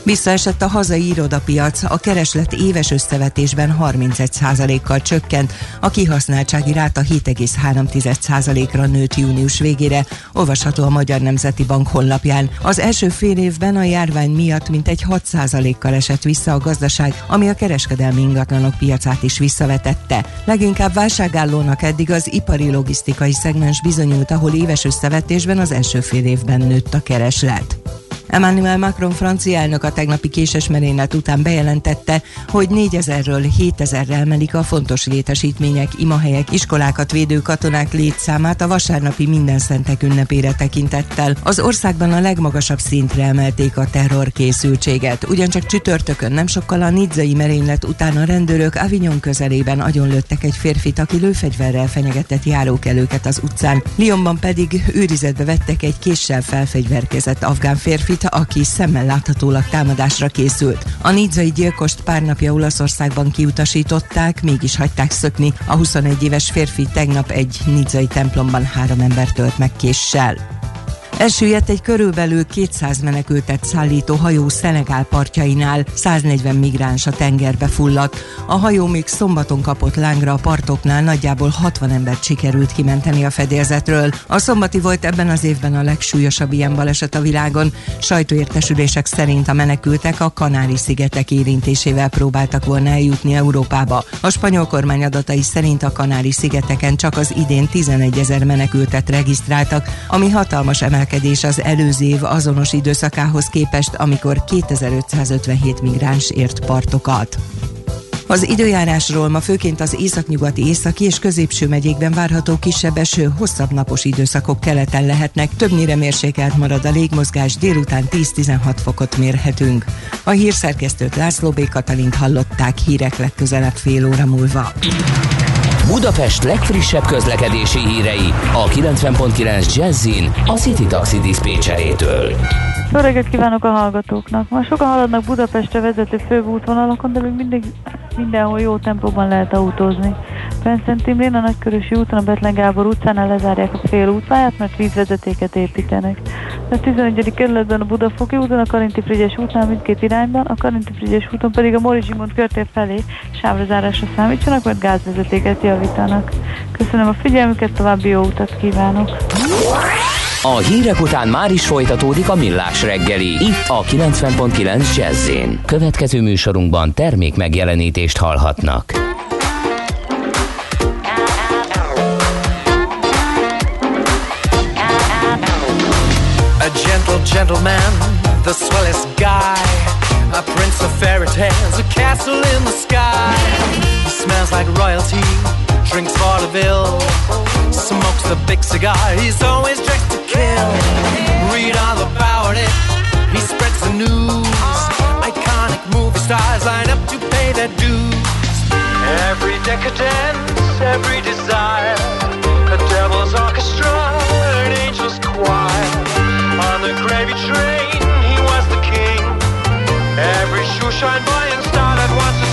Visszaesett a hazai irodapiac, a kereslet éves összevetésben 31%-kal csökkent, a kihasználtsági ráta 7,3%-ra nőtt június végére, olvasható a Magyar Nemzeti Bank honlapján. Az első fél évben a járvány miatt mintegy 6%-kal esett vissza a gazdaság, ami a kereskedelmi ingatlanok piacát is visszavetette. Leginkább válságállónak eddig az ipari logisztikai szegmens bizonyult, ahol éves összevetésben az első fél évben nőtt a kereslet. Emmanuel Macron francia elnök a tegnapi késes merénylet után bejelentette, hogy 4000-ről 7000-re emelik a fontos létesítmények, imahelyek, iskolákat védő katonák létszámát a vasárnapi minden szentek ünnepére tekintettel. Az országban a legmagasabb szintre emelték a terrorkészültséget. Ugyancsak csütörtökön nem sokkal a nidzai merénylet után a rendőrök Avignon közelében agyonlőttek egy férfit, aki lőfegyverrel fenyegetett járókelőket az utcán. Lyonban pedig őrizetbe vettek egy késsel felfegyverkezett afgán férfit, aki szemmel láthatólag támadásra készült. A nidzai gyilkost pár napja Olaszországban kiutasították, mégis hagyták szökni. A 21 éves férfi tegnap egy nidzai templomban három embert tölt meg késsel. Elsüllyedt egy körülbelül 200 menekültet szállító hajó Szenegál partjainál, 140 migráns a tengerbe fulladt. A hajó még szombaton kapott lángra a partoknál, nagyjából 60 embert sikerült kimenteni a fedélzetről. A szombati volt ebben az évben a legsúlyosabb ilyen baleset a világon. Sajtóértesülések szerint a menekültek a Kanári-szigetek érintésével próbáltak volna eljutni Európába. A spanyol kormány adatai szerint a Kanári-szigeteken csak az idén 11 ezer menekültet regisztráltak, ami hatalmas emelkedés emelkedés az előző év azonos időszakához képest, amikor 2557 migráns ért partokat. Az időjárásról ma főként az északnyugati, északi és középső megyékben várható kisebb eső, hosszabb napos időszakok keleten lehetnek, többnyire mérsékelt marad a légmozgás, délután 10-16 fokot mérhetünk. A hírszerkesztőt László B. Katalint hallották hírek legközelebb fél óra múlva. Budapest legfrissebb közlekedési hírei a 90.9 Jazzin a City Taxi Dispécsejétől. Jó kívánok a hallgatóknak! Ma sokan haladnak Budapestre vezető főútvonalakon, de még mindig mindenhol jó tempóban lehet autózni. Penszent Imrén a Nagykörösi úton, a Betlen Gábor utcánál lezárják a fél útváját, mert vízvezetéket építenek. A 11. kerületben a Budafoki úton, a Karinti Frigyes útnál mindkét irányban, a Karinti Frigyes úton pedig a Mori Zsigmond körtér felé sávrazárásra számítsanak, mert gázvezetéket javítanak. Köszönöm a figyelmüket, további jó utat kívánok! A hírek után már is folytatódik a millás reggeli. Itt a 90.9 jazz Következő műsorunkban termék megjelenítést hallhatnak. A gentle gentleman, the swellest guy A prince of fairy tales, a castle in the sky He smells like royalty, drinks vaudeville Smokes the big cigar, he's always dressed to kill. Read all about it, he spreads the news. Iconic movie stars line up to pay their dues. Every decadence, every desire, a devil's orchestra, an angel's choir. On the gravy train, he was the king. Every shoe shine boy and star that wants to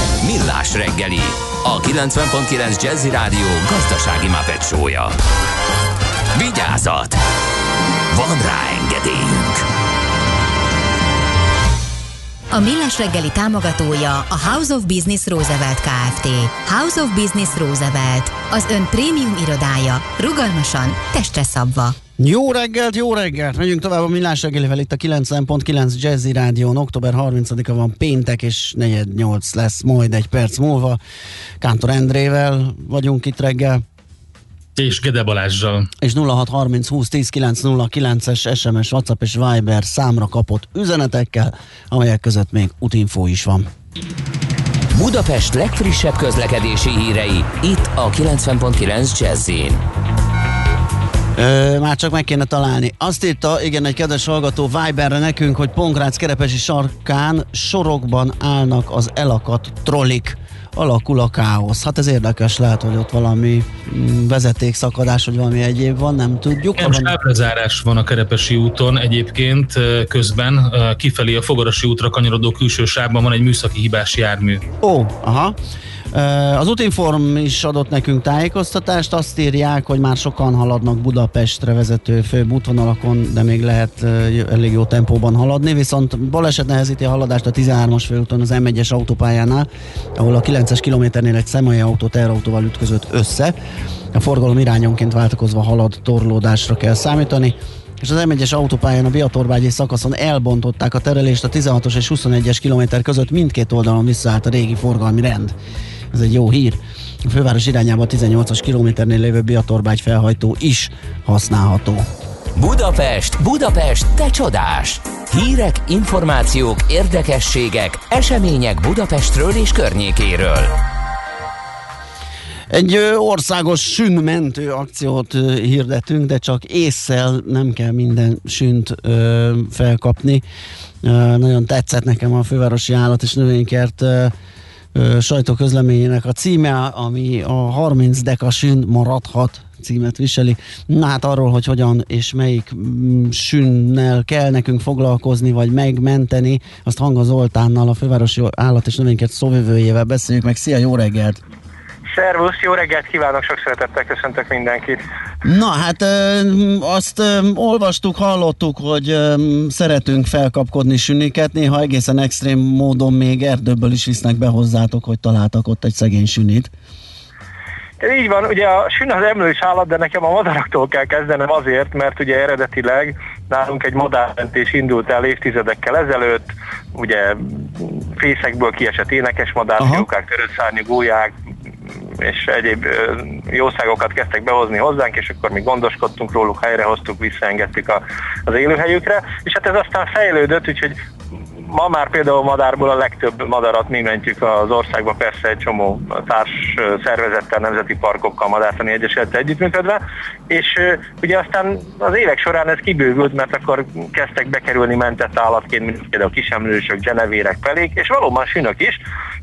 Millás reggeli, a 90.9 Jazzy Rádió gazdasági mapetsója. Vigyázat! Van rá engedélyünk! A Millás reggeli támogatója a House of Business Roosevelt Kft. House of Business Roosevelt, az ön prémium irodája, rugalmasan, testre szabva. Jó reggelt, jó reggelt! Megyünk tovább a Millás reggelivel itt a 90.9 Jazzy Rádión. Október 30-a van péntek, és 4-8 lesz majd egy perc múlva. Kántor Endrével vagyunk itt reggel. És Gede Balázsjal. És 0630 20 10 909-es SMS, WhatsApp és Viber számra kapott üzenetekkel, amelyek között még útinfó is van. Budapest legfrissebb közlekedési hírei, itt a 90.9 jazz Ö, már csak meg kéne találni. Azt írta, igen, egy kedves hallgató Viberre nekünk, hogy Pongrác kerepesi sarkán sorokban állnak az elakadt trollik alakul a káosz. Hát ez érdekes, lehet, hogy ott valami mm, vezetékszakadás, vagy valami egyéb van, nem tudjuk. Nem, sávrezárás van a Kerepesi úton egyébként közben, kifelé a Fogarasi útra kanyarodó külső sávban van egy műszaki hibás jármű. Ó, aha. Az Utinform is adott nekünk tájékoztatást, azt írják, hogy már sokan haladnak Budapestre vezető főbb útvonalakon, de még lehet elég jó tempóban haladni, viszont baleset nehezíti a haladást a 13-as főúton az M1-es autópályánál, ahol a 9-es kilométernél egy személyi autó terautóval ütközött össze. A forgalom irányonként váltakozva halad, torlódásra kell számítani és az M1-es autópályán a Biatorbágyi szakaszon elbontották a terelést a 16-os és 21-es kilométer között mindkét oldalon visszaállt a régi forgalmi rend. Ez egy jó hír. A főváros irányába a 18-as kilométernél lévő Biatorbágy felhajtó is használható. Budapest, Budapest, te csodás! Hírek, információk, érdekességek, események Budapestről és környékéről. Egy országos sünmentő akciót hirdetünk, de csak észszel nem kell minden sünt felkapni. Nagyon tetszett nekem a fővárosi állat és növénykert sajtóközleményének a címe, ami a 30 deka maradhat címet viseli. Na hát arról, hogy hogyan és melyik mm, sünnel kell nekünk foglalkozni, vagy megmenteni, azt Hanga Zoltánnal, a fővárosi állat és növénykert szóvivőjével beszéljük meg. Szia, jó reggelt! Szervusz, jó reggelt kívánok, sok szeretettel köszöntök mindenkit. Na hát azt olvastuk, hallottuk, hogy szeretünk felkapkodni süniket, néha egészen extrém módon még erdőből is visznek be hozzátok, hogy találtak ott egy szegény sünit. Ez így van, ugye a sün az emlős állat, de nekem a madaraktól kell kezdenem azért, mert ugye eredetileg nálunk egy madármentés indult el évtizedekkel ezelőtt, ugye fészekből kiesett énekes madárfiókák, törött szárnyú gólyák, és egyéb jószágokat kezdtek behozni hozzánk, és akkor mi gondoskodtunk róluk, helyrehoztuk, visszaengedtük a, az élőhelyükre, és hát ez aztán fejlődött, úgyhogy ma már például madárból a legtöbb madarat mi mentjük az országba, persze egy csomó társ szervezettel, nemzeti parkokkal, madártani egyesülettel együttműködve, és ugye aztán az évek során ez kibővült, mert akkor kezdtek bekerülni mentett állatként, mint például kisemlősök, genevérek, pelék, és valóban sünök is,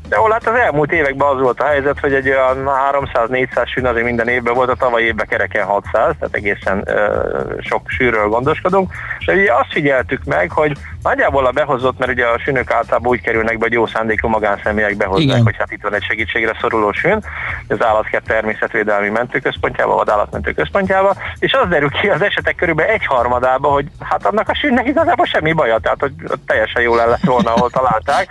de ahol hát az elmúlt években az volt a helyzet, hogy egy olyan 300-400 sűn azért minden évben volt, a tavaly évben kereken 600, tehát egészen uh, sok sűrről gondoskodunk. És ugye azt figyeltük meg, hogy nagyjából a behozott, mert ugye a sűnök általában úgy kerülnek be, hogy jó szándékú magánszemélyek behozzák, Igen. hogy hát itt van egy segítségre szoruló sűn, az állatkert természetvédelmi mentőközpontjába, vadállatmentőközpontjába, és az derül ki az esetek körülbelül egy harmadába, hogy hát annak a sűnnek igazából semmi baja, tehát hogy teljesen jól el lett volna, ahol találták.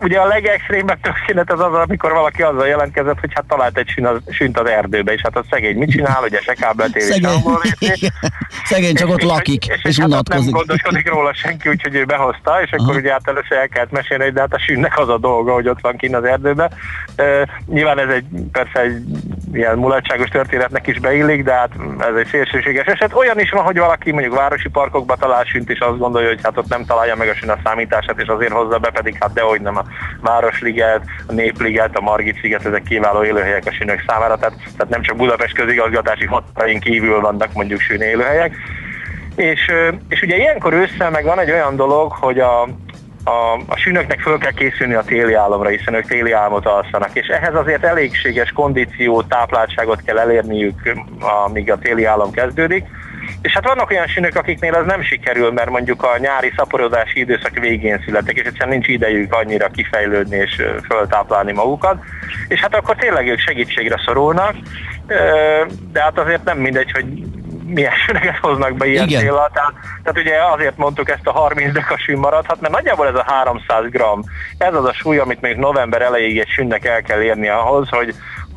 Ugye a legextrémebb történet az az, amikor valaki azzal jelentkezett, hogy hát talált egy sűn az, sünt az erdőbe, és hát a szegény mit csinál, ugye se kábeltér szegény, szegény csak ott lakik, és, és, és, és hát nem gondoskodik róla senki, úgyhogy ő behozta, és akkor Aha. ugye hát először el kellett mesélni, hogy de hát a sűnnek az a dolga, hogy ott van kint az erdőbe. Uh, nyilván ez egy persze egy ilyen mulatságos történetnek is beillik, de hát ez egy szélsőséges eset. Olyan is van, hogy valaki mondjuk városi parkokba talál sünt, és azt gondolja, hogy hát ott nem találja meg a sün a számítását, és azért hozza be, pedig hát dehogy nem a Városliget, a Népliget, a Margit sziget, ezek kiváló élőhelyek a sünök számára, tehát, tehát nem csak Budapest közigazgatási határain kívül vannak mondjuk sűn élőhelyek. És, és ugye ilyenkor ősszel meg van egy olyan dolog, hogy a, a, a sünöknek föl kell készülni a téli álomra, hiszen ők téli álmot alszanak, és ehhez azért elégséges kondíció, tápláltságot kell elérniük, amíg a téli álom kezdődik. És hát vannak olyan sünök, akiknél ez nem sikerül, mert mondjuk a nyári szaporodási időszak végén születtek, és egyszerűen nincs idejük annyira kifejlődni és föltáplálni magukat, és hát akkor tényleg ők segítségre szorulnak, de hát azért nem mindegy, hogy milyen sünöket hoznak be ilyen célra. Tehát, tehát ugye azért mondtuk ezt a 30 dekasű maradhat, mert nagyjából ez a 300 gram, ez az a súly, amit még november elejéig egy sünnek el kell érni ahhoz, hogy,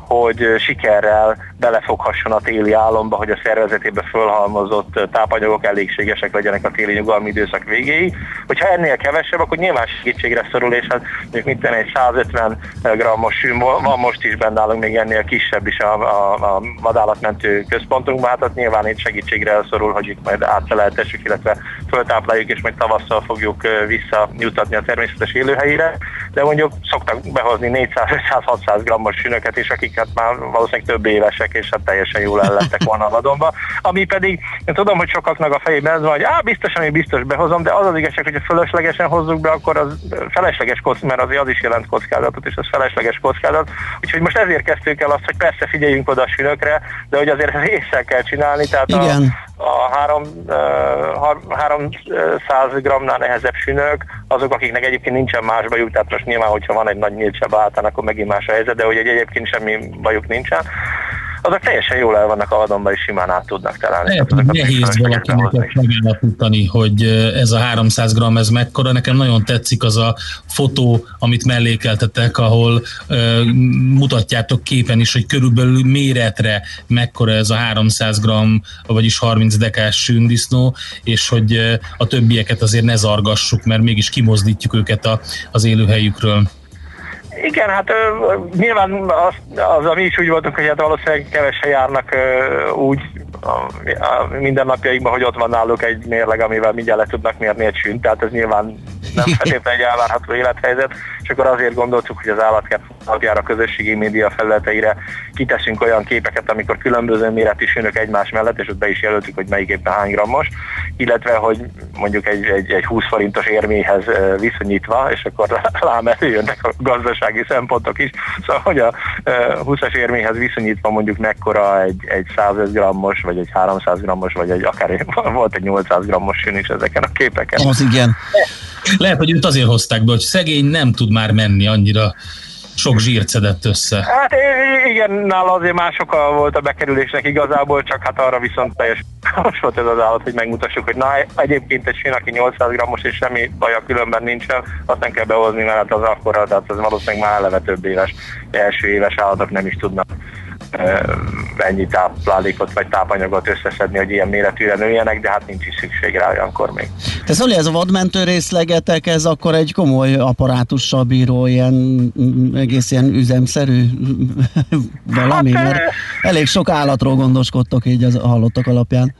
hogy sikerrel belefoghasson a téli álomba, hogy a szervezetébe fölhalmozott tápanyagok elégségesek legyenek a téli nyugalmi időszak végéig. Hogyha ennél kevesebb, akkor nyilván segítségre szorul, és hát mondjuk mit tenni, egy 150 grammos sű, van most is benne állunk, még ennél kisebb is a, a, a vadállatmentő központunkban, hát ott nyilván itt segítségre szorul, hogy itt majd átfeleltessük, illetve föltápláljuk, és majd tavasszal fogjuk visszajutatni a természetes élőhelyére, de mondjuk szoktak behozni 400-500-600 grammos sünöket, és akiket már valószínűleg több évesek, és hát teljesen jól el lettek volna a vadonba. Ami pedig, én tudom, hogy sokaknak a fejében ez van, hogy á, biztosan, hogy biztos behozom, de az az igazság, hogy fölöslegesen hozzuk be, akkor az felesleges kockázat, mert azért az is jelent kockázatot, és az felesleges kockázat. Úgyhogy most ezért kezdtük el azt, hogy persze figyeljünk oda a sünökre, de hogy azért észre kell csinálni, tehát Igen. a, a három, uh, 300 grammnál nehezebb sünök, azok, akiknek egyébként nincsen más bajuk, tehát most nyilván, hogyha van egy nagy nyílt átán, akkor megint más a helyzet, de hogy egy egyébként semmi bajuk nincsen, azok teljesen jól el vannak a vadonban, és simán át tudnak találni. Lehet, hogy nehéz valakinek megállapítani, hogy ez a 300 g ez mekkora. Nekem nagyon tetszik az a fotó, amit mellékeltetek, ahol uh, mutatjátok képen is, hogy körülbelül méretre mekkora ez a 300 g, vagyis 30 dekás sündisznó, és hogy uh, a többieket azért ne zargassuk, mert mégis kimozdítjuk őket a, az élőhelyükről. Igen, hát ö, nyilván az, az, ami is úgy voltunk, hogy hát valószínűleg kevesen járnak ö, úgy a, a mindennapjaikban, hogy ott van náluk egy mérleg, amivel mindjárt le tudnak mérni egy sünt, tehát ez nyilván nem feltétlenül egy elvárható élethelyzet, és akkor azért gondoltuk, hogy az állatkert napjára közösségi média felületeire kiteszünk olyan képeket, amikor különböző méretű sünök egymás mellett, és ott be is jelöltük, hogy melyik éppen hány grammos, illetve, hogy mondjuk egy, egy, egy 20 forintos érméhez viszonyítva, és akkor rám előjönnek a gazdasági szempontok is. Szóval, hogy a 20-as érméhez viszonyítva mondjuk mekkora egy, egy 105 grammos, vagy egy 300 grammos, vagy egy akár volt egy 800 grammos sün is ezeken a képeken. Az igen. Lehet, hogy őt azért hozták be, hogy szegény nem tud már menni annyira sok zsírt szedett össze. Hát igen, nála azért más oka volt a bekerülésnek igazából, csak hát arra viszont teljes most volt ez az állat, hogy megmutassuk, hogy na egyébként egy sín, aki 800 grammos és semmi baja különben nincsen, azt nem kell behozni, mert hát az akkora, tehát az valószínűleg már eleve több éves, első éves állatok nem is tudnak ennyi táplálékot vagy tápanyagot összeszedni, hogy ilyen méretűre nőjenek, de hát nincs is szükség rá olyankor még. Te Zoli, ez a vadmentő részlegetek, ez akkor egy komoly apparátussal bíró, ilyen mm, egész ilyen üzemszerű valami, hát, mert elég sok állatról gondoskodtok így az hallottak alapján.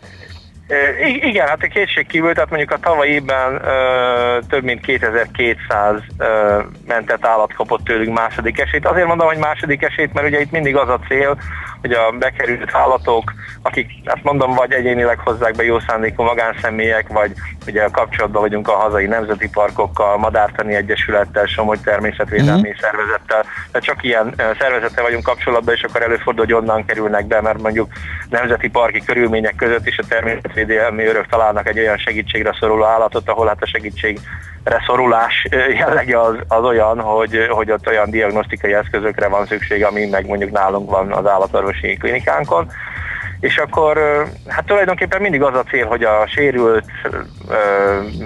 Igen, hát a kétség kívül, tehát mondjuk a tavalyi évben ö, több mint 2200 ö, mentett állat kapott tőlünk második esélyt. Azért mondom, hogy második esélyt, mert ugye itt mindig az a cél, hogy a bekerült állatok, akik azt mondom, vagy egyénileg hozzák be jó szándékú magánszemélyek, vagy ugye kapcsolatban vagyunk a hazai nemzeti parkokkal, Madártani Egyesülettel, Somogy Természetvédelmi uh-huh. Szervezettel, tehát csak ilyen szervezettel vagyunk kapcsolatban, és akkor előfordul, hogy onnan kerülnek be, mert mondjuk nemzeti parki körülmények között is a természetvédelmi örök találnak egy olyan segítségre szoruló állatot, ahol hát a segítség szorulás jellege az, az olyan, hogy, hogy ott olyan diagnosztikai eszközökre van szükség, ami meg mondjuk nálunk van az állatorvosi klinikánkon. És akkor hát tulajdonképpen mindig az a cél, hogy a sérült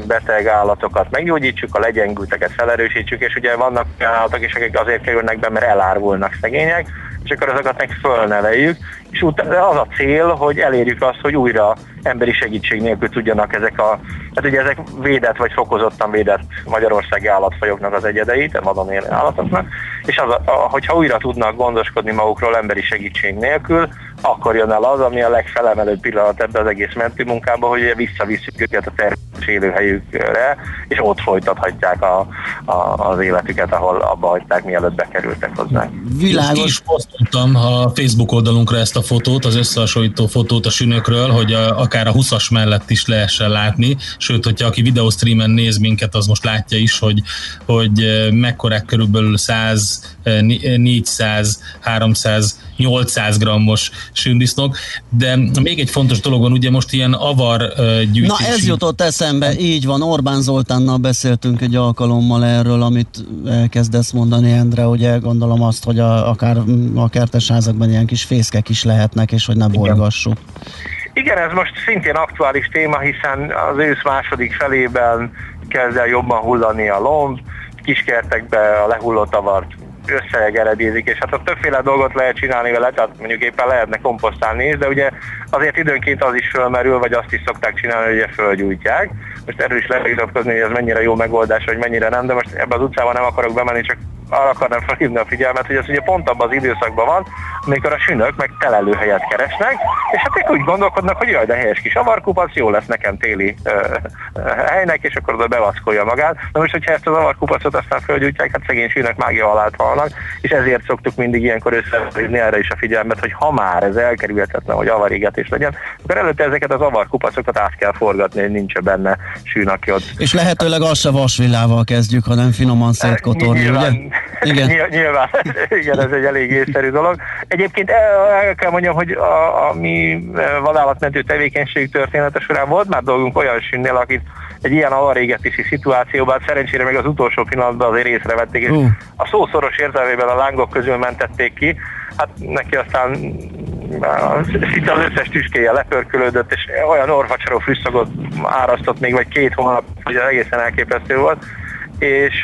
beteg állatokat meggyógyítsuk, a legyengülteket felerősítsük, és ugye vannak állatok is, akik azért kerülnek be, mert elárvulnak szegények, és akkor azokat meg fölneveljük, és utána az a cél, hogy elérjük azt, hogy újra emberi segítség nélkül tudjanak ezek a, hát ugye ezek védett vagy fokozottan védett magyarországi állatfajoknak az egyedei, tehát vadon élő állatoknak, és az, a, hogyha újra tudnak gondoskodni magukról emberi segítség nélkül, akkor jön el az, ami a legfelemelőbb pillanat ebbe az egész mentő munkába, hogy ugye visszavisszük őket a természetes élőhelyükre, és ott folytathatják a, a, az életüket, ahol abba hagyták, mielőtt bekerültek hozzá. Világos. Ki is posztoltam a Facebook oldalunkra ezt a fotót, az összehasonlító fotót a sünökről, hogy a, akár a 20-as mellett is lehessen látni, sőt, hogyha aki videostreamen néz minket, az most látja is, hogy, hogy mekkorák körülbelül 100, 400, 300, 800 grammos sündisznok, de még egy fontos dolog van, ugye most ilyen avar gyűjtési... Na ez jutott eszembe, így van, Orbán Zoltánnal beszéltünk egy alkalommal erről, amit elkezdesz mondani, Endre, ugye gondolom azt, hogy a, akár a kertes házakban ilyen kis fészkek is lehetnek, és hogy ne bolygassuk. Igen, ez most szintén aktuális téma, hiszen az ősz második felében kezd el jobban hullani a lomb, kiskertekbe a lehullott avart összegeredézik, és hát ott többféle dolgot lehet csinálni vele, tehát mondjuk éppen lehetne komposztálni, de ugye azért időnként az is fölmerül, vagy azt is szokták csinálni, hogy ugye fölgyújtják. Most erről is lehet vitatkozni, hogy ez mennyire jó megoldás, vagy mennyire nem, de most ebbe az utcában nem akarok bemenni, csak arra akarnám felhívni a figyelmet, hogy ez ugye pont abban az időszakban van, amikor a sünök meg telelőhelyet keresnek, és hát ők úgy gondolkodnak, hogy jaj, de helyes kis avarkupac, jó lesz nekem téli ö, ö, helynek, és akkor oda bevaszkolja magát. Na most, hogyha ezt az avarkupacot aztán földgyújtják, hát szegény sünök mágia alá halnak, és ezért szoktuk mindig ilyenkor összehívni erre is a figyelmet, hogy ha már ez elkerülhetetlen, hogy avarégetés legyen, akkor előtte ezeket az avarkupacokat át kell forgatni, hogy nincs benne sűn, aki ott. És lehetőleg az se vasvillával kezdjük, hanem finoman szétkotorni, ugye? Igen. Nyilván, igen, ez egy elég észszerű dolog. Egyébként el, el kell mondjam, hogy a, a mi vadállatmentő tevékenység története során volt már dolgunk olyan sünnél, akit egy ilyen avarégetési szituációban, hát szerencsére még az utolsó pillanatban azért észrevették, és uh. a szó szoros értelmében a lángok közül mentették ki, hát neki aztán szinte az összes tüskéje lepörkölődött, és olyan orvacsaró frisszagot árasztott még, vagy két hónap, hogy egészen elképesztő volt és...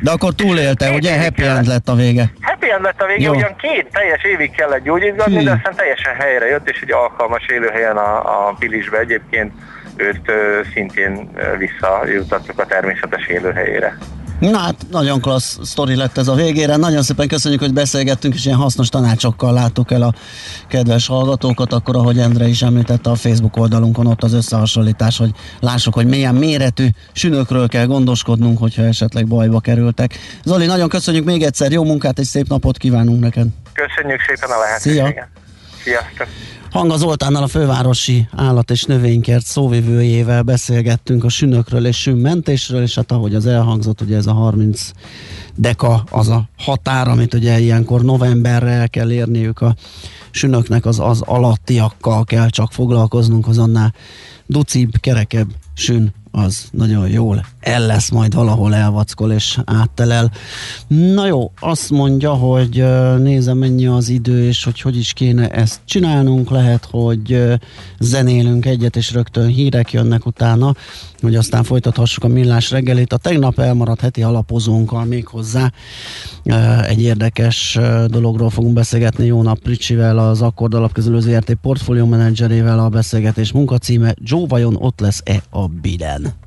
De akkor túlélte, ugye? Happy end lett a vége. Happy end lett a vége, Jó. ugyan két teljes évig kellett gyógyítgatni, de aztán teljesen helyre jött, és egy alkalmas élőhelyen a, a Pilisbe egyébként őt ö, szintén visszajutattuk a természetes élőhelyére. Na hát nagyon klassz sztori lett ez a végére. Nagyon szépen köszönjük, hogy beszélgettünk, és ilyen hasznos tanácsokkal láttuk el a kedves hallgatókat. Akkor, ahogy Endre is említette a Facebook oldalunkon, ott az összehasonlítás, hogy lássuk, hogy milyen méretű sünökről kell gondoskodnunk, hogyha esetleg bajba kerültek. Zoli, nagyon köszönjük még egyszer, jó munkát és szép napot kívánunk neked. Köszönjük szépen a lehetőséget. Szia. Sziasztok. Hanga Zoltánnal a fővárosi állat- és növénykert szóvivőjével beszélgettünk a sünökről és sünmentésről, és hát ahogy az elhangzott, ugye ez a 30 deka az a határ, amit ugye ilyenkor novemberre el kell érniük a sünöknek, az, az alattiakkal kell csak foglalkoznunk, az annál ducibb, kerekebb sün az nagyon jól el lesz majd valahol elvackol és áttelel. Na jó, azt mondja, hogy nézem mennyi az idő, és hogy hogy is kéne ezt csinálnunk. Lehet, hogy zenélünk egyet, és rögtön hírek jönnek utána, hogy aztán folytathassuk a millás reggelét. A tegnap elmaradt heti alapozónkkal még hozzá egy érdekes dologról fogunk beszélgetni jó nap Ricsivel, az Akkord Alapkezelő ZRT portfólió menedzserével a beszélgetés munkacíme Joe vajon ott lesz-e a Biden?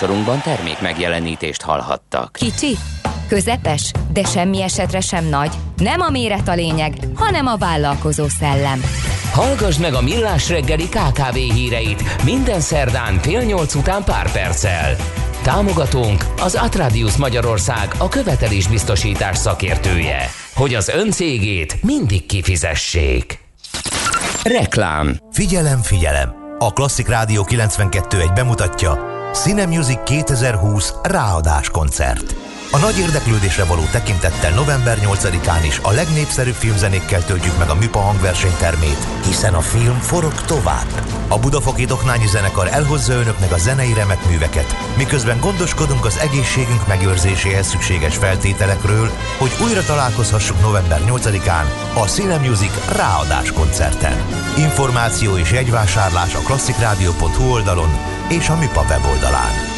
Műsorunkban termék megjelenítést hallhattak. Kicsi, közepes, de semmi esetre sem nagy. Nem a méret a lényeg, hanem a vállalkozó szellem. Hallgass meg a Millás reggeli KKV híreit minden szerdán fél nyolc után pár perccel. Támogatónk az Atradius Magyarország a követelésbiztosítás szakértője, hogy az ön cégét mindig kifizessék. Reklám Figyelem, figyelem! A Klasszik Rádió 92.1 bemutatja Cine Music 2020 ráadás koncert. A nagy érdeklődésre való tekintettel november 8-án is a legnépszerűbb filmzenékkel töltjük meg a MIPA hangversenytermét, hiszen a film forog tovább. A Budafoki Doknányi Zenekar elhozza önöknek a zenei remek műveket, miközben gondoskodunk az egészségünk megőrzéséhez szükséges feltételekről, hogy újra találkozhassunk november 8-án a Cine Music ráadás koncerten. Információ és jegyvásárlás a klasszikrádió.hu oldalon és a MIPA weboldalán.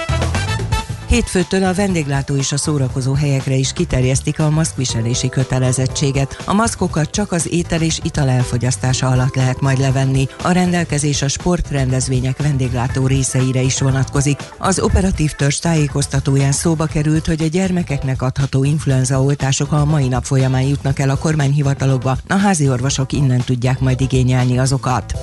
Hétfőtől a vendéglátó és a szórakozó helyekre is kiterjesztik a maszkviselési kötelezettséget. A maszkokat csak az étel és ital elfogyasztása alatt lehet majd levenni. A rendelkezés a sportrendezvények vendéglátó részeire is vonatkozik. Az operatív törzs tájékoztatóján szóba került, hogy a gyermekeknek adható influenza oltások a mai nap folyamán jutnak el a kormányhivatalokba. A házi orvosok innen tudják majd igényelni azokat.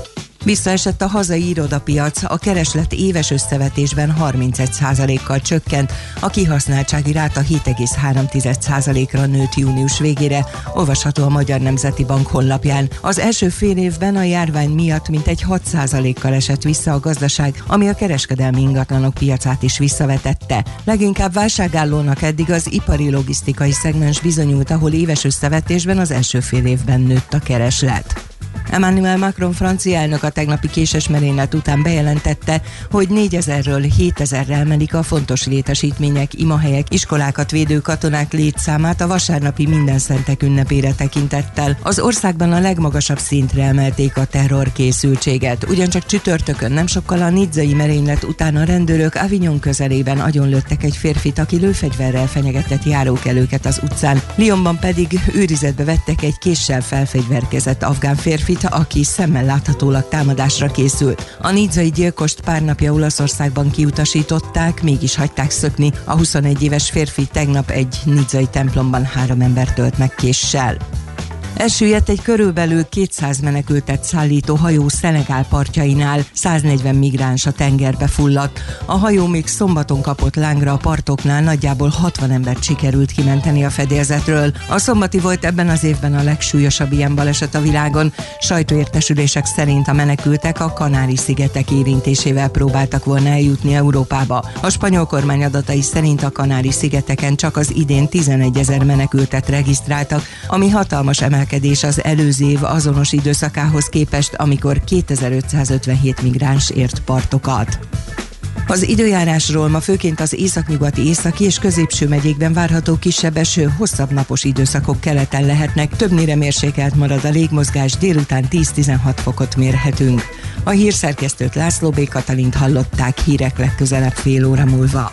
Visszaesett a hazai irodapiac, a kereslet éves összevetésben 31%-kal csökkent, a kihasználtsági ráta 7,3%-ra nőtt június végére, olvasható a Magyar Nemzeti Bank honlapján. Az első fél évben a járvány miatt mintegy 6%-kal esett vissza a gazdaság, ami a kereskedelmi ingatlanok piacát is visszavetette. Leginkább válságállónak eddig az ipari logisztikai szegmens bizonyult, ahol éves összevetésben az első fél évben nőtt a kereslet. Emmanuel Macron francia elnök a tegnapi késes merénylet után bejelentette, hogy 4000-ről 7000-re emelik a fontos létesítmények, imahelyek, iskolákat védő katonák létszámát a vasárnapi minden szentek ünnepére tekintettel. Az országban a legmagasabb szintre emelték a terror készültséget. Ugyancsak csütörtökön nem sokkal a nidzai merénylet után a rendőrök Avignon közelében agyonlőttek egy férfit, aki lőfegyverrel fenyegetett járókelőket az utcán. Lyonban pedig őrizetbe vettek egy késsel felfegyverkezett afgán férfit, aki szemmel láthatólag támadásra készült. A nidzai gyilkost pár napja Olaszországban kiutasították, mégis hagyták szökni. A 21 éves férfi tegnap egy nidzai templomban három embert tölt meg késsel. Elsüllyedt egy körülbelül 200 menekültet szállító hajó Szenegál partjainál, 140 migráns a tengerbe fulladt. A hajó még szombaton kapott lángra a partoknál, nagyjából 60 embert sikerült kimenteni a fedélzetről. A szombati volt ebben az évben a legsúlyosabb ilyen baleset a világon. Sajtóértesülések szerint a menekültek a Kanári-szigetek érintésével próbáltak volna eljutni Európába. A spanyol kormány adatai szerint a Kanári-szigeteken csak az idén 11 ezer menekültet regisztráltak, ami hatalmas emelkedés emelkedés az előző év azonos időszakához képest, amikor 2557 migráns ért partokat. Az időjárásról ma főként az északnyugati, északi és középső megyékben várható kisebb eső, hosszabb napos időszakok keleten lehetnek, többnyire mérsékelt marad a légmozgás, délután 10-16 fokot mérhetünk. A hírszerkesztőt László B. Katalint hallották hírek legközelebb fél óra múlva.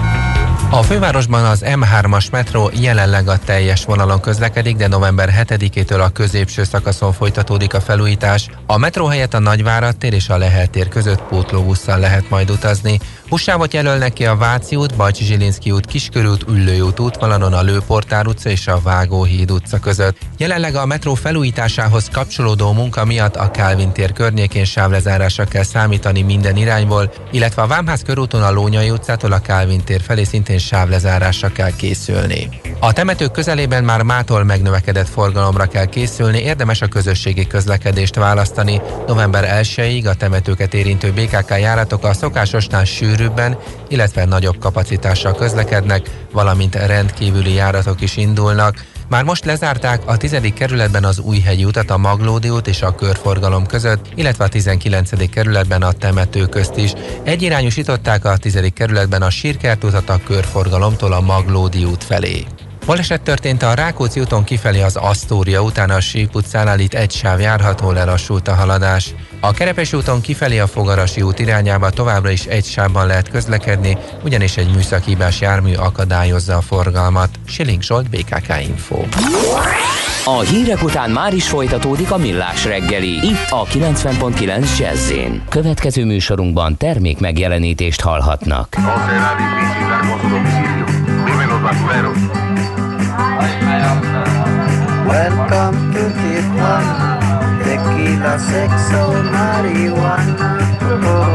a fővárosban az M3-as metró jelenleg a teljes vonalon közlekedik, de november 7-től a középső szakaszon folytatódik a felújítás. A metró helyett a Nagyvárad tér és a Lehel tér között pótlóbusszal lehet majd utazni. Buszsávot jelölnek ki a Váci út, Bajcsi Zsilinszki út, Kiskörút, Üllőút útvonalon a Lőportár utca és a Vágóhíd utca között. Jelenleg a metró felújításához kapcsolódó munka miatt a Kálvin tér környékén sávlezárásra kell számítani minden irányból, illetve a Vámház körúton a Lónyai utcától a Kálvin tér felé szintén sávlezárásra kell készülni. A temetők közelében már mától megnövekedett forgalomra kell készülni, érdemes a közösségi közlekedést választani. November 1-ig a temetőket érintő BKK járatok a szokásosnál sűrűbben, illetve nagyobb kapacitással közlekednek, valamint rendkívüli járatok is indulnak. Már most lezárták a 10. kerületben az Újhegyi utat a Maglódi út és a körforgalom között, illetve a 19. kerületben a temető közt is. Egyirányosították a 10. kerületben a Sírkert utat a körforgalomtól a Maglódi út felé. Baleset történt a Rákóczi úton kifelé az Asztória, utána a Síp utcánál itt egy sáv járható, lelassult a haladás. A Kerepes úton kifelé a Fogarasi út irányába továbbra is egy sávban lehet közlekedni, ugyanis egy műszakhibás jármű akadályozza a forgalmat. Siling Zsolt, BKK Info. A hírek után már is folytatódik a millás reggeli, itt a 90.9 jazz Következő műsorunkban termék megjelenítést hallhatnak. Welcome to Tijuana, tequila, sexo, marihuana. Welcome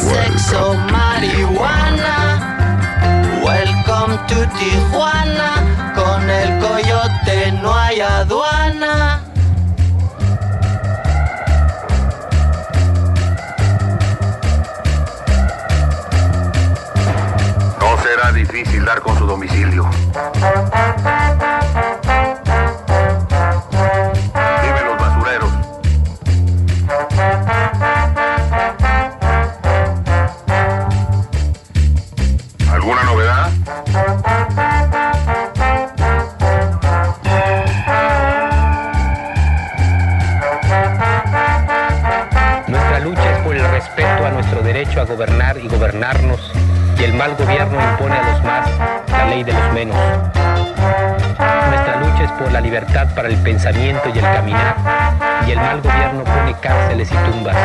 sexo, marihuana. Welcome to Tijuana, con el coyote no hay aduana. No será difícil dar con su domicilio. Pensamiento y el caminar, y el mal gobierno pone cárceles y tumbas.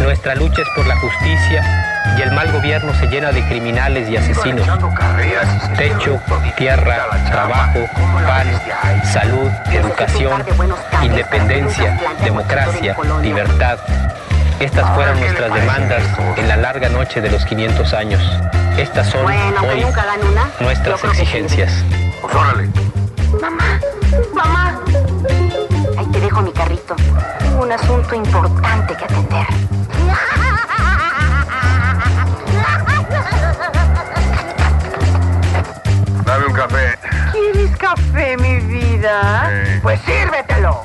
Nuestra lucha es por la justicia, y el mal gobierno se llena de criminales y asesinos. Techo, tierra, trabajo, pan, salud, educación, independencia, democracia, libertad. Estas fueron nuestras demandas en la larga noche de los 500 años. Estas son hoy nuestras exigencias. Tengo un asunto importante que atender. Dame un café. ¿Quieres café, mi vida? Pues sírvetelo.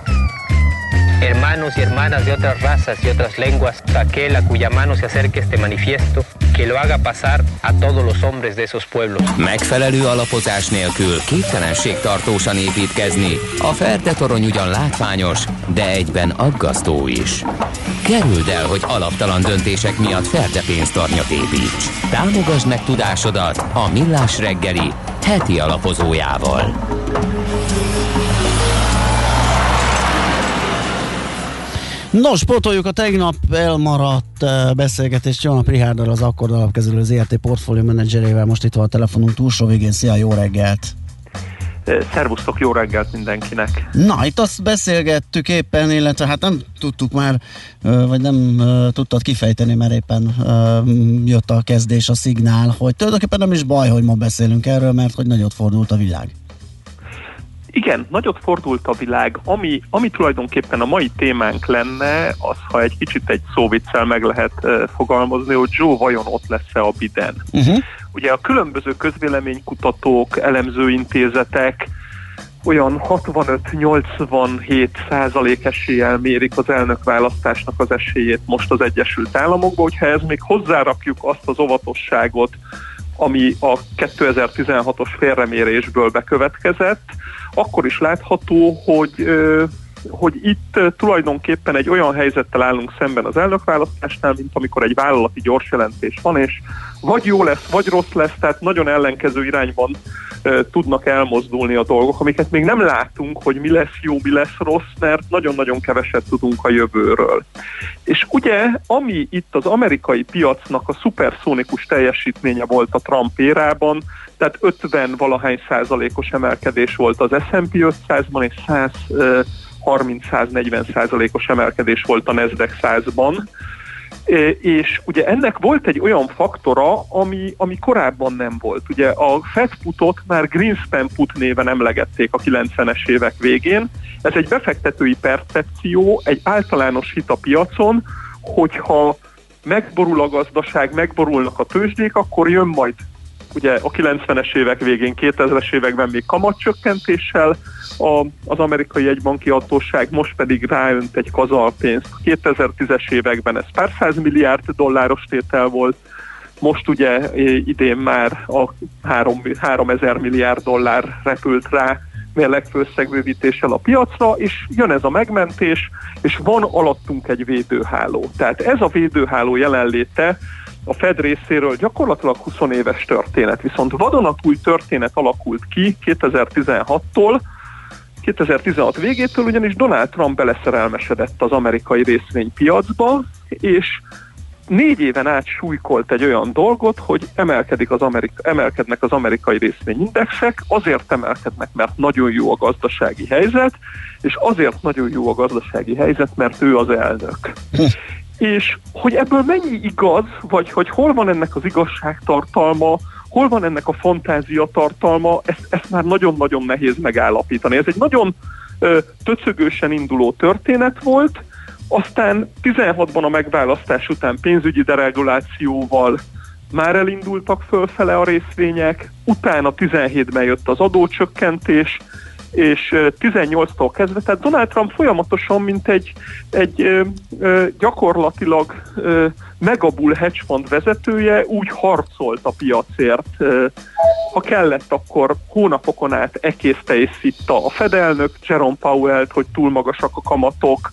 Hermanos y hermanas de otras razas y otras lenguas, aquel a cuya mano se acerque este manifiesto, que lo haga pasar a todos los hombres de esos pueblos. Megfelelő alapozás nélkül képtelenség tartósan építkezni. A Ferde torony ugyan látványos, de egyben aggasztó is. Kerüld el, hogy alaptalan döntések miatt Ferde pénztarnyat építs. Támogasd meg tudásodat a Millás reggeli heti alapozójával. Nos, pótoljuk a tegnap elmaradt uh, beszélgetést Jónap Rihárdal, az Akkord alapkezelő az ERT portfólió menedzserével. Most itt van a telefonunk túlsó végén. Szia, jó reggelt! Szervusztok, jó reggelt mindenkinek! Na, itt azt beszélgettük éppen, illetve hát nem tudtuk már, vagy nem tudtad kifejteni, mert éppen jött a kezdés, a szignál, hogy tulajdonképpen nem is baj, hogy ma beszélünk erről, mert hogy nagyot fordult a világ. Igen, nagyot fordult a világ. Ami, ami tulajdonképpen a mai témánk lenne, az, ha egy kicsit egy szóviccel meg lehet uh, fogalmazni, hogy Joe vajon ott lesz-e a Biden. Uh-huh. Ugye a különböző közvéleménykutatók, elemzőintézetek olyan 65-87 százalék eséllyel mérik az elnökválasztásnak az esélyét most az Egyesült Államokban, hogyha ez még hozzárakjuk azt az óvatosságot, ami a 2016-os félremérésből bekövetkezett, akkor is látható, hogy hogy itt tulajdonképpen egy olyan helyzettel állunk szemben az elnökválasztásnál, mint amikor egy vállalati gyors jelentés van, és vagy jó lesz, vagy rossz lesz, tehát nagyon ellenkező irányban tudnak elmozdulni a dolgok, amiket még nem látunk, hogy mi lesz jó, mi lesz rossz, mert nagyon-nagyon keveset tudunk a jövőről. És ugye, ami itt az amerikai piacnak a szuperszónikus teljesítménye volt a Trump érában, tehát 50 valahány százalékos emelkedés volt az S&P 500-ban, és 130-140 százalékos emelkedés volt a Nasdaq 100-ban, és ugye ennek volt egy olyan faktora, ami, ami korábban nem volt. Ugye a Fed putot már Greenspan put néven emlegették a 90-es évek végén. Ez egy befektetői percepció, egy általános hit a piacon, hogyha megborul a gazdaság, megborulnak a tőzsdék, akkor jön majd ugye a 90-es évek végén, 2000-es években még kamatcsökkentéssel a, az amerikai egybanki hatóság, most pedig ráönt egy kazalpénzt. 2010-es években ez pár száz milliárd dolláros tétel volt, most ugye idén már a 3, 3000 milliárd dollár repült rá mérlegfőszegvővítéssel a piacra, és jön ez a megmentés, és van alattunk egy védőháló. Tehát ez a védőháló jelenléte a Fed részéről gyakorlatilag 20 éves történet, viszont vadonatúj történet alakult ki 2016-tól, 2016 végétől ugyanis Donald Trump beleszerelmesedett az amerikai részvénypiacba, és négy éven át súlykolt egy olyan dolgot, hogy emelkedik az Amerika, emelkednek az amerikai részvényindexek, azért emelkednek, mert nagyon jó a gazdasági helyzet, és azért nagyon jó a gazdasági helyzet, mert ő az elnök. És hogy ebből mennyi igaz, vagy hogy hol van ennek az igazságtartalma, hol van ennek a fantázia tartalma, ezt, ezt már nagyon-nagyon nehéz megállapítani. Ez egy nagyon ö, töcögősen induló történet volt, aztán 16-ban a megválasztás után pénzügyi deregulációval már elindultak fölfele a részvények, utána 17-ben jött az adócsökkentés, és 18-tól kezdve, tehát Donald Trump folyamatosan, mint egy, egy gyakorlatilag ö, megabull hedge fund vezetője úgy harcolt a piacért. Ha kellett, akkor hónapokon át ekészte és szitta a fedelnök Jerome Powell-t, hogy túl magasak a kamatok,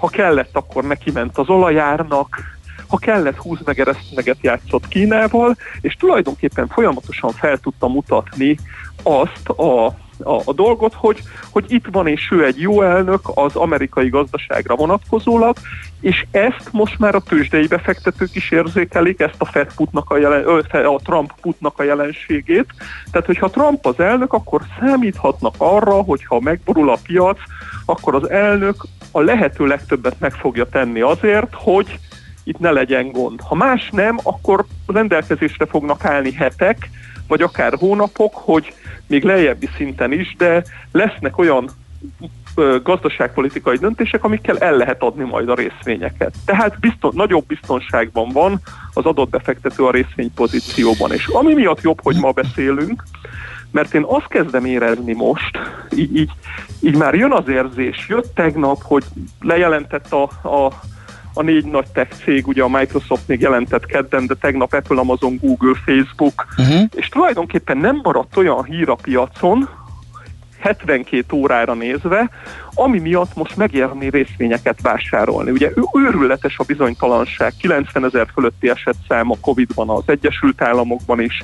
ha kellett, akkor neki ment az olajárnak, ha kellett, húz meg eresztmeget játszott Kínával, és tulajdonképpen folyamatosan fel tudta mutatni azt a a, a dolgot, hogy, hogy itt van és ő egy jó elnök az amerikai gazdaságra vonatkozólag, és ezt most már a tőzsdei befektetők is érzékelik, ezt a Fed putnak a, jelen, a Trump putnak a jelenségét. Tehát, hogyha Trump az elnök, akkor számíthatnak arra, hogyha megborul a piac, akkor az elnök a lehető legtöbbet meg fogja tenni azért, hogy itt ne legyen gond. Ha más nem, akkor rendelkezésre fognak állni hetek, vagy akár hónapok, hogy még lejjebbi szinten is, de lesznek olyan gazdaságpolitikai döntések, amikkel el lehet adni majd a részvényeket. Tehát bizton, nagyobb biztonságban van az adott befektető a részvénypozícióban. És ami miatt jobb, hogy ma beszélünk, mert én azt kezdem érezni most, így, így, így már jön az érzés, jött tegnap, hogy lejelentett a, a a négy nagy tech cég, ugye a Microsoft még jelentett kedden, de tegnap Apple, Amazon, Google, Facebook, uh-huh. és tulajdonképpen nem maradt olyan hír a piacon, 72 órára nézve, ami miatt most megérni részvényeket vásárolni. Ugye őrületes a bizonytalanság, 90 ezer fölötti esetszám a Covid-ban az Egyesült Államokban is,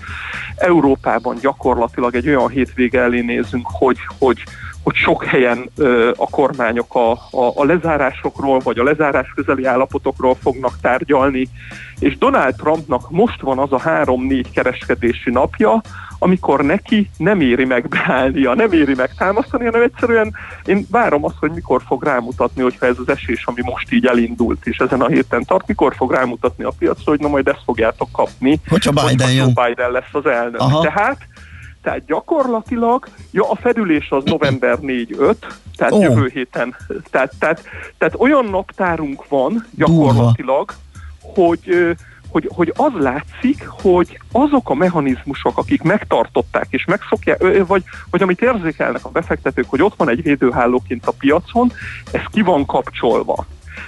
Európában gyakorlatilag egy olyan hétvége elé nézünk, hogy, hogy hogy sok helyen ö, a kormányok a, a, a lezárásokról, vagy a lezárás közeli állapotokról fognak tárgyalni, és Donald Trumpnak most van az a három-négy kereskedési napja, amikor neki nem éri meg beállnia, nem éri meg támasztani, hanem egyszerűen én várom azt, hogy mikor fog rámutatni, hogyha ez az esés, ami most így elindult, és ezen a héten tart, mikor fog rámutatni a piacra, hogy na majd ezt fogjátok kapni. Hogyha Biden. Joe Biden lesz az elnök. Aha. Tehát tehát gyakorlatilag, ja, a fedülés az november 4-5, tehát oh. jövő héten. Tehát, tehát, tehát olyan naptárunk van gyakorlatilag, hogy, hogy, hogy az látszik, hogy azok a mechanizmusok, akik megtartották és megszokják, vagy, vagy amit érzékelnek a befektetők, hogy ott van egy védőhálóként a piacon, ez ki van kapcsolva.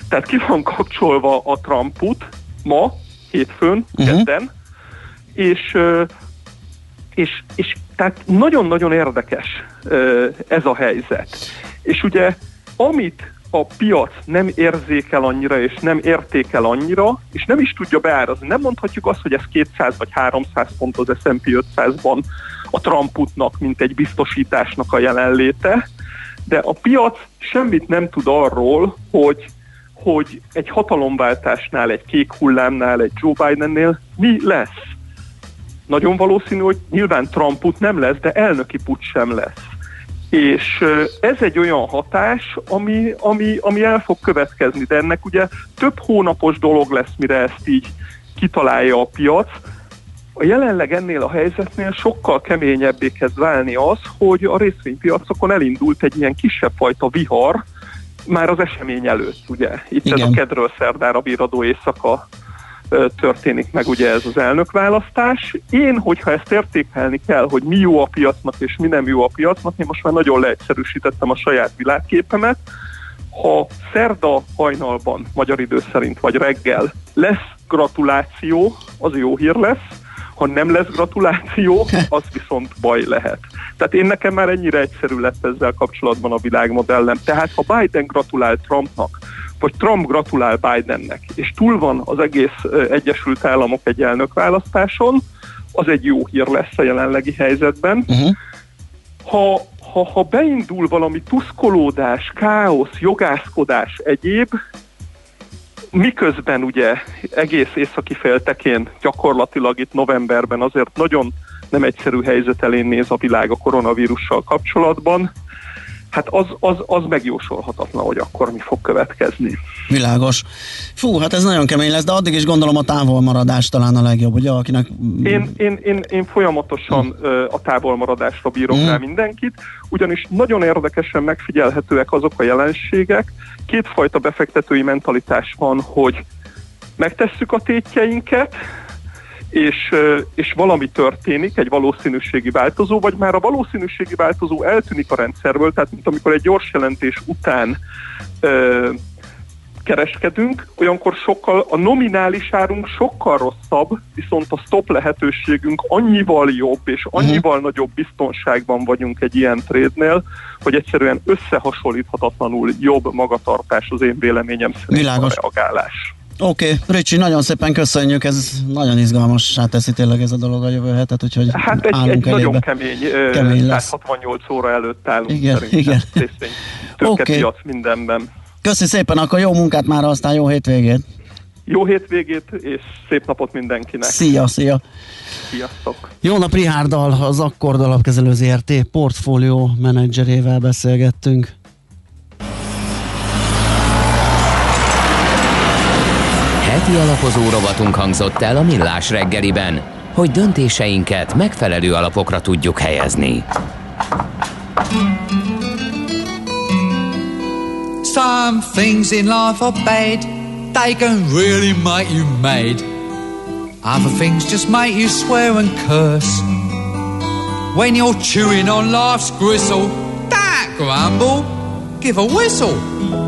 Tehát ki van kapcsolva a Trumput ma, hétfőn, Mhm. kedden, és, és, és tehát nagyon-nagyon érdekes ez a helyzet. És ugye, amit a piac nem érzékel annyira, és nem értékel annyira, és nem is tudja beárazni. Nem mondhatjuk azt, hogy ez 200 vagy 300 pont az S&P 500-ban a Trumputnak, mint egy biztosításnak a jelenléte, de a piac semmit nem tud arról, hogy hogy egy hatalomváltásnál, egy kék hullámnál, egy Joe Bidennél mi lesz. Nagyon valószínű, hogy nyilván Trumput nem lesz, de elnöki put sem lesz. És ez egy olyan hatás, ami, ami, ami el fog következni, de ennek ugye több hónapos dolog lesz, mire ezt így kitalálja a piac. A jelenleg ennél a helyzetnél sokkal keményebbé kezd válni az, hogy a részvénypiacokon elindult egy ilyen kisebb fajta vihar, már az esemény előtt, ugye. Itt Igen. ez a kedről szerdára bíradó éjszaka történik meg ugye ez az elnökválasztás. Én, hogyha ezt értékelni kell, hogy mi jó a piacnak és mi nem jó a piacnak, én most már nagyon leegyszerűsítettem a saját világképemet. Ha szerda hajnalban, magyar idő szerint, vagy reggel lesz gratuláció, az jó hír lesz, ha nem lesz gratuláció, az viszont baj lehet. Tehát én nekem már ennyire egyszerű lett ezzel kapcsolatban a világmodellem. Tehát ha Biden gratulál Trumpnak, vagy Trump gratulál Bidennek, és túl van az egész Egyesült Államok egy elnökválasztáson, az egy jó hír lesz a jelenlegi helyzetben. Uh-huh. Ha, ha, ha beindul valami tuszkolódás, káosz, jogászkodás, egyéb, miközben ugye egész északi féltekén gyakorlatilag itt novemberben azért nagyon nem egyszerű helyzet elén néz a világ a koronavírussal kapcsolatban, hát az, az, az megjósolhatatlan, hogy akkor mi fog következni. Világos. Fú, hát ez nagyon kemény lesz, de addig is gondolom a távolmaradás talán a legjobb, ugye, akinek... Én, én, én, én folyamatosan ö, a távolmaradásra bírok Mm. rá mindenkit, ugyanis nagyon érdekesen megfigyelhetőek azok a jelenségek. Kétfajta befektetői mentalitás van, hogy megtesszük a tétjeinket, és, és valami történik, egy valószínűségi változó, vagy már a valószínűségi változó eltűnik a rendszerből, tehát mint amikor egy gyors jelentés után ö, kereskedünk, olyankor sokkal, a nominális árunk sokkal rosszabb, viszont a stop lehetőségünk annyival jobb, és annyival uh-huh. nagyobb biztonságban vagyunk egy ilyen trade-nél, hogy egyszerűen összehasonlíthatatlanul jobb magatartás az én véleményem szerint Világos. a reagálás. Oké, okay. Ricsi, nagyon szépen köszönjük, ez nagyon izgalmas teszi tényleg ez a dolog a jövő hetet, úgyhogy Hát egy, állunk egy elébe. nagyon kemény, Kemény lesz. 168 óra előtt állunk Igen, szerintem. igen. Oké. tőkepiac mindenben. Köszi szépen, akkor jó munkát már, aztán jó hétvégét. Jó hétvégét, és szép napot mindenkinek. Szia, szia. Sziasztok. Jó nap, Rihárdal, az Akkord Alapkezelő ZRT portfólió menedzserével beszélgettünk. Heti alapozó rovatunk hangzott el a Millás reggeliben, hogy döntéseinket megfelelő alapokra tudjuk helyezni. Some things in life are bad, they can really make you mad. Other things just make you swear and curse. When you're chewing on life's gristle, don't grumble, give a whistle.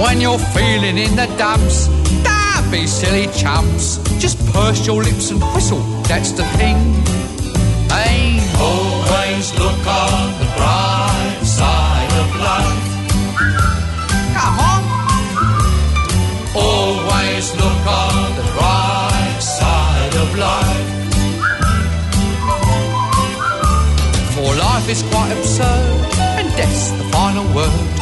When you're feeling in the dumps, don't be silly chumps. Just purse your lips and whistle, that's the thing. Hey, always look on the bright side of life. Come on. Always look on the bright side of life. For life is quite absurd, and death's the final word.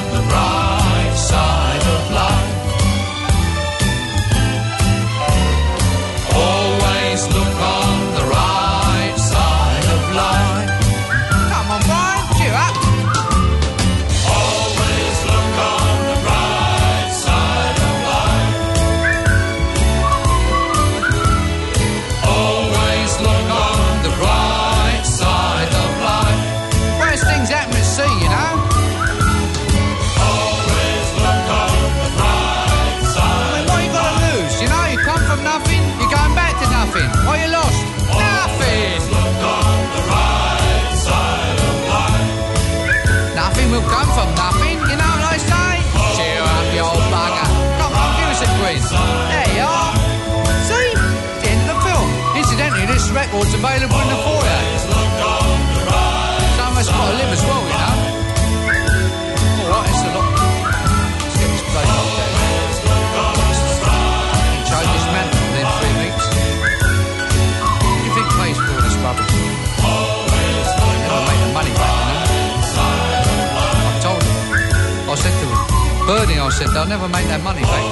Bernie, I said, they'll never make that money back.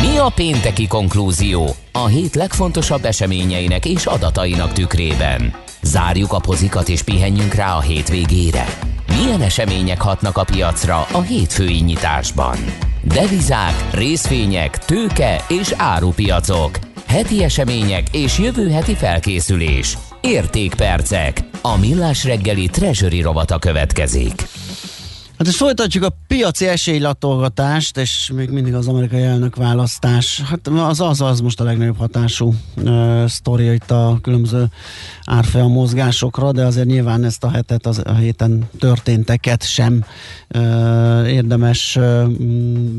Mi a pénteki konklúzió? A hét legfontosabb eseményeinek és adatainak tükrében. Zárjuk a pozikat és pihenjünk rá a hétvégére. Milyen események hatnak a piacra a hétfői nyitásban? Devizák, részvények, tőke és árupiacok. Heti események és jövő heti felkészülés. Értékpercek. A millás reggeli treasury rovata következik. Hát és folytatjuk a piaci esélylatolgatást, és még mindig az amerikai elnök választás. Hát az az, az most a legnagyobb hatású uh, sztori itt a különböző árfolyam mozgásokra, de azért nyilván ezt a hetet, az, a héten történteket sem uh, érdemes uh,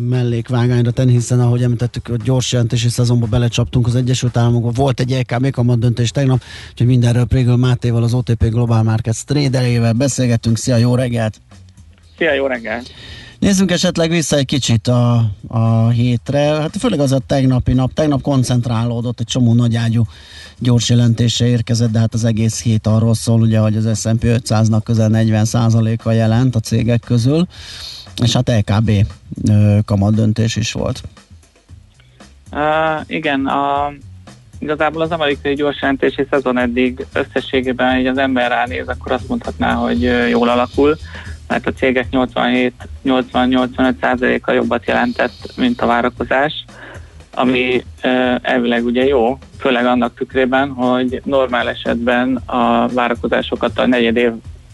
mellékvágányra tenni, hiszen ahogy említettük, a gyors jelentési szezonba belecsaptunk az Egyesült Államokba. Volt egy LKB kamat döntés tegnap, úgyhogy mindenről Prégül Mátéval, az OTP Global Markets traderével beszélgettünk. Szia, jó reggelt! Szia, jó reggelt! Nézzünk esetleg vissza egy kicsit a, a hétre, hát főleg az a tegnapi nap, tegnap koncentrálódott, egy csomó nagyágyú gyors jelentése érkezett, de hát az egész hét arról szól, ugye, hogy az S&P 500-nak közel 40%-a jelent a cégek közül, és hát LKB kamat döntés is volt. Uh, igen, a, igazából az amerikai gyors jelentési szezon eddig összességében, így az ember ránéz, akkor azt mondhatná, hogy jól alakul, mert a cégek 87-80-85%-a jobbat jelentett, mint a várakozás, ami elvileg ugye jó, főleg annak tükrében, hogy normál esetben a várakozásokat a negyed, év,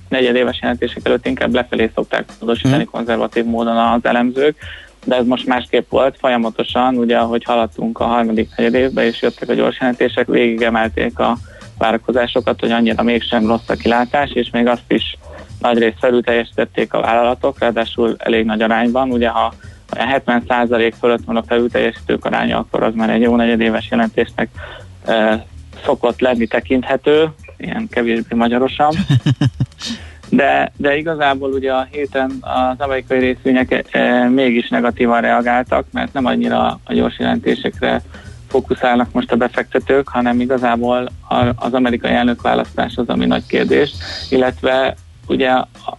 negyed éves jelentések előtt inkább lefelé szokták módosítani mm. konzervatív módon az elemzők, de ez most másképp volt, folyamatosan, ugye ahogy haladtunk a harmadik negyed évbe, és jöttek a gyors jelentések, végigemelték a várakozásokat, hogy annyira mégsem rossz a kilátás, és még azt is nagyrészt felül teljesítették a vállalatok, ráadásul elég nagy arányban, ugye ha 70% fölött van a felülteljesítők aránya, akkor az már egy jó negyedéves jelentésnek e, szokott lenni tekinthető, ilyen kevésbé magyarosan. De, de igazából ugye a héten az amerikai részvények e, mégis negatívan reagáltak, mert nem annyira a gyors jelentésekre fókuszálnak most a befektetők, hanem igazából az amerikai elnökválasztás az, ami nagy kérdés, illetve ugye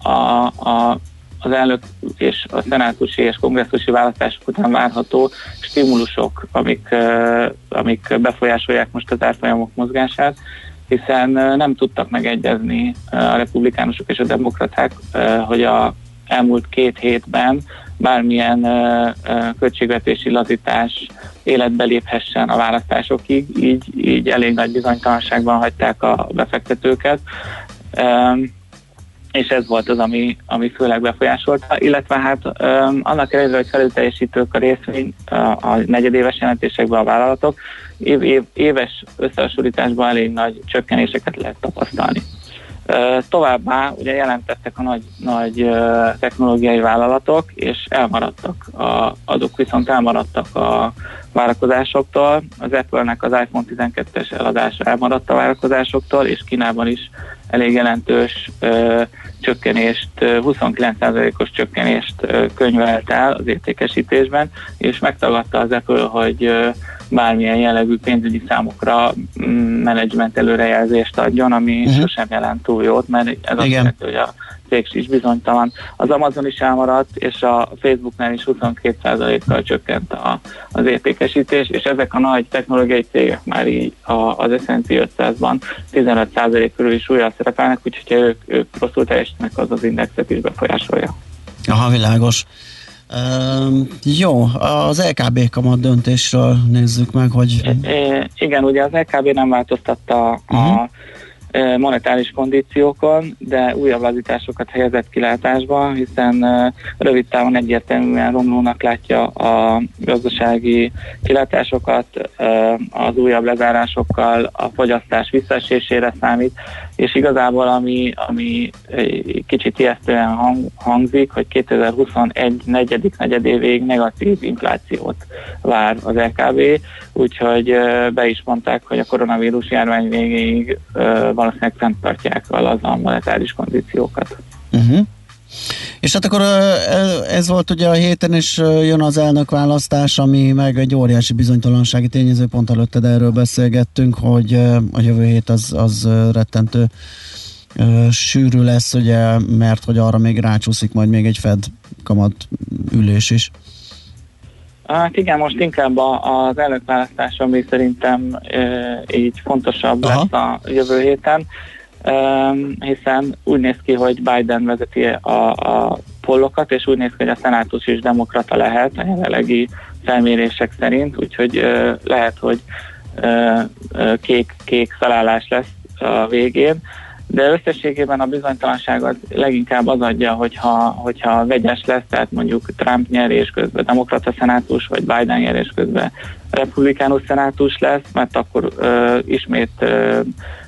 a, a, az elnök és a szenátusi és kongresszusi választások után várható stimulusok, amik, amik befolyásolják most az árfolyamok mozgását, hiszen nem tudtak megegyezni a republikánusok és a demokraták, hogy a elmúlt két hétben bármilyen költségvetési lazítás életbe léphessen a választásokig, így, így elég nagy bizonytalanságban hagyták a befektetőket és ez volt az, ami, ami főleg befolyásolta, illetve hát um, annak ellenére, hogy felülteljesítők a részvény a, a negyedéves jelentésekben a vállalatok, év, év, éves összehasonlításban elég nagy csökkenéseket lehet tapasztalni. Továbbá ugye jelentettek a nagy, nagy technológiai vállalatok, és elmaradtak, a, azok viszont elmaradtak a várakozásoktól. Az Apple-nek az iPhone 12-es eladása elmaradt a várakozásoktól, és Kínában is elég jelentős ö, csökkenést, 29%-os csökkenést ö, könyvelt el az értékesítésben, és megtagadta az Apple, hogy ö, bármilyen jellegű pénzügyi számokra mm, menedzsment előrejelzést adjon, ami uh-huh. sosem jelent túl jót, mert ez azt jelenti, hogy a cég is bizonytalan. Az Amazon is elmaradt, és a Facebooknál is 22%-kal csökkent a, az értékesítés, és ezek a nagy technológiai cégek már így a, az S&P 500-ban 15% körül is újra szerepelnek, úgyhogy ha ők, ők rosszul teljesítenek, az az indexet is befolyásolja. Aha, világos. Uh, jó, az LKB kamat döntésről nézzük meg, hogy... É, igen, ugye az LKB nem változtatta uh-huh. a monetáris kondíciókon, de újabb lazításokat helyezett kilátásba, hiszen rövid távon egyértelműen romlónak látja a gazdasági kilátásokat, az újabb lezárásokkal a fogyasztás visszaesésére számít, és igazából ami, ami kicsit ijesztően hang, hangzik, hogy 2021 negyedik negyedévig negatív inflációt vár az LKB, úgyhogy be is mondták, hogy a koronavírus járvány végéig valószínűleg fenntartják a monetáris kondíciókat. Uh-huh. És hát akkor ez volt ugye a héten, és jön az elnökválasztás, ami meg egy óriási bizonytalansági tényező, pont előtted erről beszélgettünk, hogy a jövő hét az, az rettentő sűrű lesz, ugye, mert hogy arra még rácsúszik majd még egy Fed kamat ülés is. Hát igen, most inkább az elnökválasztás, ami szerintem e, így fontosabb Aha. lesz a jövő héten, e, hiszen úgy néz ki, hogy Biden vezeti a, a pollokat, és úgy néz ki, hogy a szenátus is demokrata lehet a jelenlegi felmérések szerint, úgyhogy e, lehet, hogy kék-kék felállás lesz a végén de összességében a bizonytalanság az leginkább az adja, hogyha, hogyha vegyes lesz, tehát mondjuk Trump nyerés közben demokrata szenátus, vagy Biden nyerés közben republikánus szenátus lesz, mert akkor ö, ismét ö,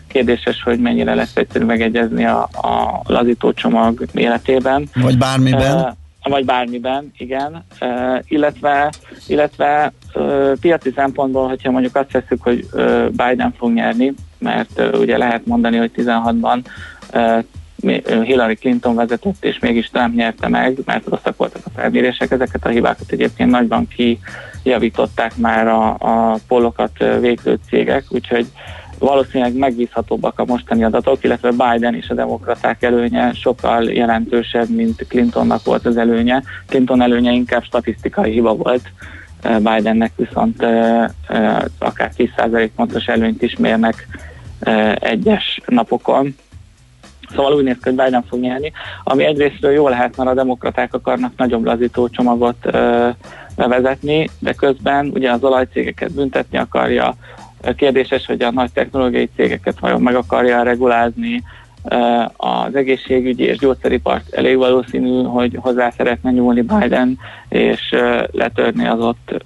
kérdéses, hogy mennyire lesz egyszerű megegyezni a, a lazító csomag életében. Vagy bármiben. Uh, vagy bármiben, igen. Uh, illetve illetve uh, piaci szempontból, hogyha mondjuk azt veszük, hogy uh, Biden fog nyerni, mert ugye lehet mondani, hogy 16-ban uh, Hillary Clinton vezetett, és mégis Trump nyerte meg, mert rosszak voltak a felmérések. Ezeket a hibákat egyébként nagyban kijavították már a, a polokat végző cégek, úgyhogy valószínűleg megbízhatóbbak a mostani adatok, illetve Biden és a demokraták előnye sokkal jelentősebb, mint Clintonnak volt az előnye. Clinton előnye inkább statisztikai hiba volt, Bidennek viszont akár 10% pontos előnyt is mérnek egyes napokon. Szóval úgy néz ki, hogy Biden fog nyerni, ami egyrésztről jó lehet, mert a demokraták akarnak nagyobb lazító csomagot bevezetni, de közben ugye az olajcégeket büntetni akarja, Kérdéses, hogy a nagy technológiai cégeket vajon meg akarja regulázni, az egészségügyi és gyógyszeripart elég valószínű, hogy hozzá szeretne nyúlni Biden, és letörni az ott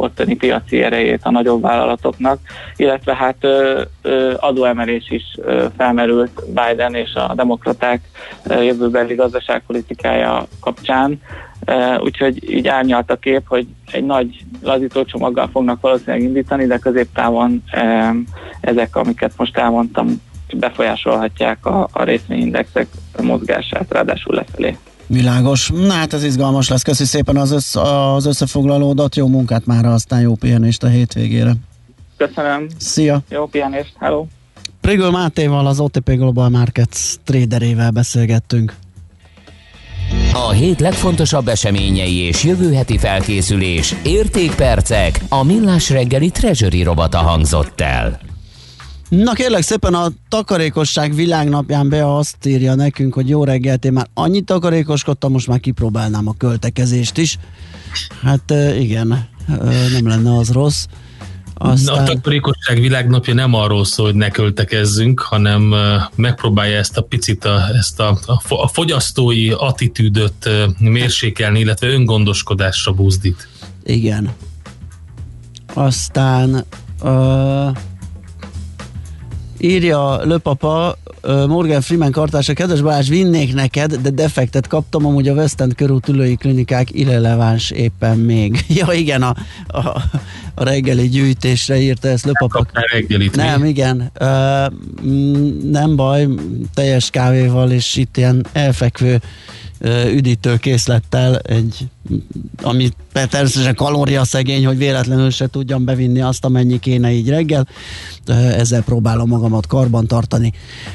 ottani piaci erejét a nagyobb vállalatoknak, illetve hát ö, ö, adóemelés is ö, felmerült Biden és a demokraták ö, jövőbeli gazdaságpolitikája kapcsán, ö, úgyhogy így árnyalt a kép, hogy egy nagy lazítócsomaggal fognak valószínűleg indítani, de középtávon ö, ezek, amiket most elmondtam, befolyásolhatják a, a részvényindexek mozgását, ráadásul lefelé. Világos. Na hát ez izgalmas lesz. Köszi szépen az, össz, az összefoglalódat. Jó munkát már, aztán jó pihenést a hétvégére. Köszönöm. Szia. Jó pihenést. Hello. Prigül Mátéval, az OTP Global Markets traderével beszélgettünk. A hét legfontosabb eseményei és jövő heti felkészülés, értékpercek, a millás reggeli treasury robata hangzott el. Na kérlek szépen a takarékosság világnapján be azt írja nekünk, hogy jó reggelt, én már annyit takarékoskodtam, most már kipróbálnám a költekezést is. Hát igen, nem lenne az rossz. Aztán... A takarékosság világnapja nem arról szól, hogy ne költekezzünk, hanem megpróbálja ezt a picit, a, ezt a, a fogyasztói attitűdöt mérsékelni, illetve öngondoskodásra buzdít. Igen. Aztán uh, írja Löpapa, Morgan Freeman kartása, kedves Balázs, vinnék neked, de defektet kaptam, amúgy a West End körút ülői klinikák irreleváns éppen még. Ja igen, a, a, a reggeli gyűjtésre írta ezt Löpapa. Nem, mi? igen. Ö, nem baj, teljes kávéval és itt ilyen elfekvő üdítő készlettel, egy, ami természetesen kalóriaszegény, hogy véletlenül se tudjam bevinni azt, amennyi kéne így reggel. Ezzel próbálom magamat karban tartani.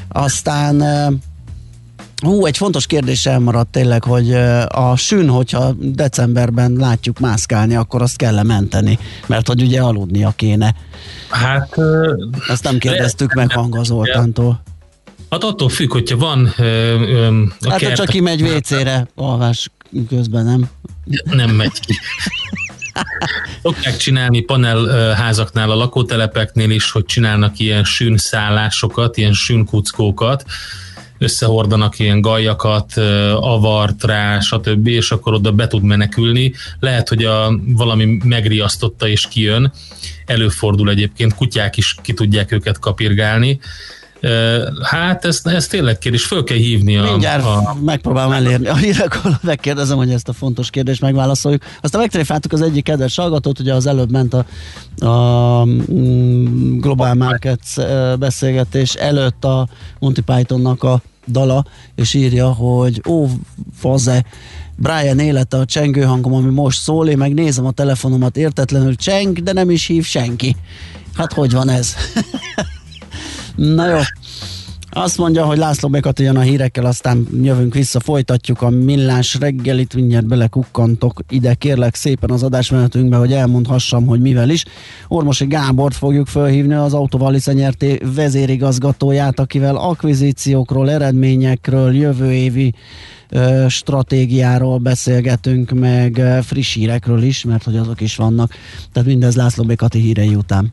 Aztán Hú, egy fontos kérdés elmaradt tényleg, hogy a sűn, hogyha decemberben látjuk mászkálni, akkor azt kell menteni, mert hogy ugye aludnia kéne. Hát... Ezt nem kérdeztük meg Hanga Zoltántól. Hát attól függ, hogyha van ö, ö, a Hát, kert... csak kimegy WC-re, alvás közben, nem? Nem megy ki. Szokták csinálni panelházaknál, a lakótelepeknél is, hogy csinálnak ilyen sűnszállásokat, ilyen sűnkuckókat, összehordanak ilyen gajakat, avart rá, stb., és akkor oda be tud menekülni. Lehet, hogy a, valami megriasztotta és kijön. Előfordul egyébként, kutyák is ki tudják őket kapirgálni. Hát ez, ez tényleg kérdés, föl kell hívni a... Mindjárt a... megpróbálom elérni a hírekről, megkérdezem, hogy ezt a fontos kérdést megválaszoljuk. Aztán megtréfáltuk az egyik kedves hallgatót, ugye az előbb ment a, a mm, Global Markets beszélgetés előtt a Monty Pythonnak a dala, és írja, hogy ó, faze, Brian élete a csengő hangom, ami most szól, én meg nézem a telefonomat értetlenül cseng, de nem is hív senki. Hát hogy van ez? Na jó. Azt mondja, hogy László Bekat jön a hírekkel, aztán jövünk vissza, folytatjuk a millás reggelit, mindjárt belekukkantok ide, kérlek szépen az adásmenetünkbe, hogy elmondhassam, hogy mivel is. Ormosi Gábort fogjuk felhívni, az Autovalica nyerté vezérigazgatóját, akivel akvizíciókról, eredményekről, jövő évi ö, stratégiáról beszélgetünk, meg friss hírekről is, mert hogy azok is vannak. Tehát mindez László Bekati hírei után.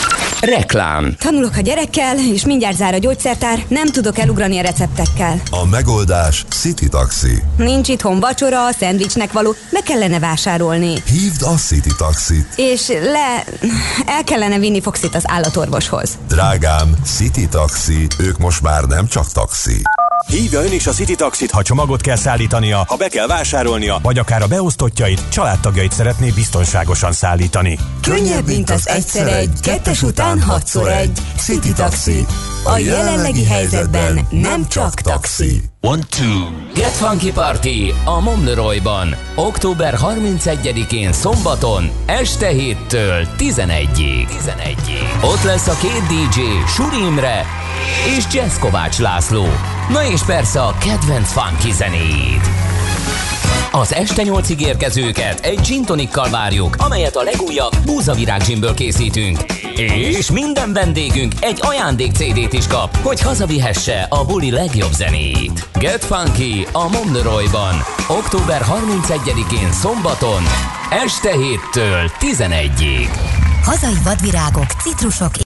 Reklám. Tanulok a gyerekkel, és mindjárt zár a gyógyszertár, nem tudok elugrani a receptekkel. A megoldás City Taxi. Nincs itthon vacsora, a szendvicsnek való, be kellene vásárolni. Hívd a City Taxit. És le... el kellene vinni Foxit az állatorvoshoz. Drágám, City Taxi, ők most már nem csak taxi. Hívja ön is a City Taxit, ha csomagot kell szállítania, ha be kell vásárolnia, vagy akár a beosztottjait, családtagjait szeretné biztonságosan szállítani. Könnyebb, mint az egyszer egy, kettes után hatszor egy. City Taxi. A jelenlegi helyzetben nem csak taxi. One, two. Get Funky Party a Momleroyban. Október 31-én szombaton, este 7-től 11-ig. 11-ig. Ott lesz a két DJ, Suri Imre és Jazz Kovács László. Na és persze a kedvenc funky zenéid. Az este nyolcig érkezőket egy gin tonikkal várjuk, amelyet a legújabb búzavirág ginből készítünk. És minden vendégünk egy ajándék CD-t is kap, hogy hazavihesse a buli legjobb zenét. Get Funky a Momleroyban, október 31-én szombaton, este 7-től 11-ig. Hazai vadvirágok, citrusok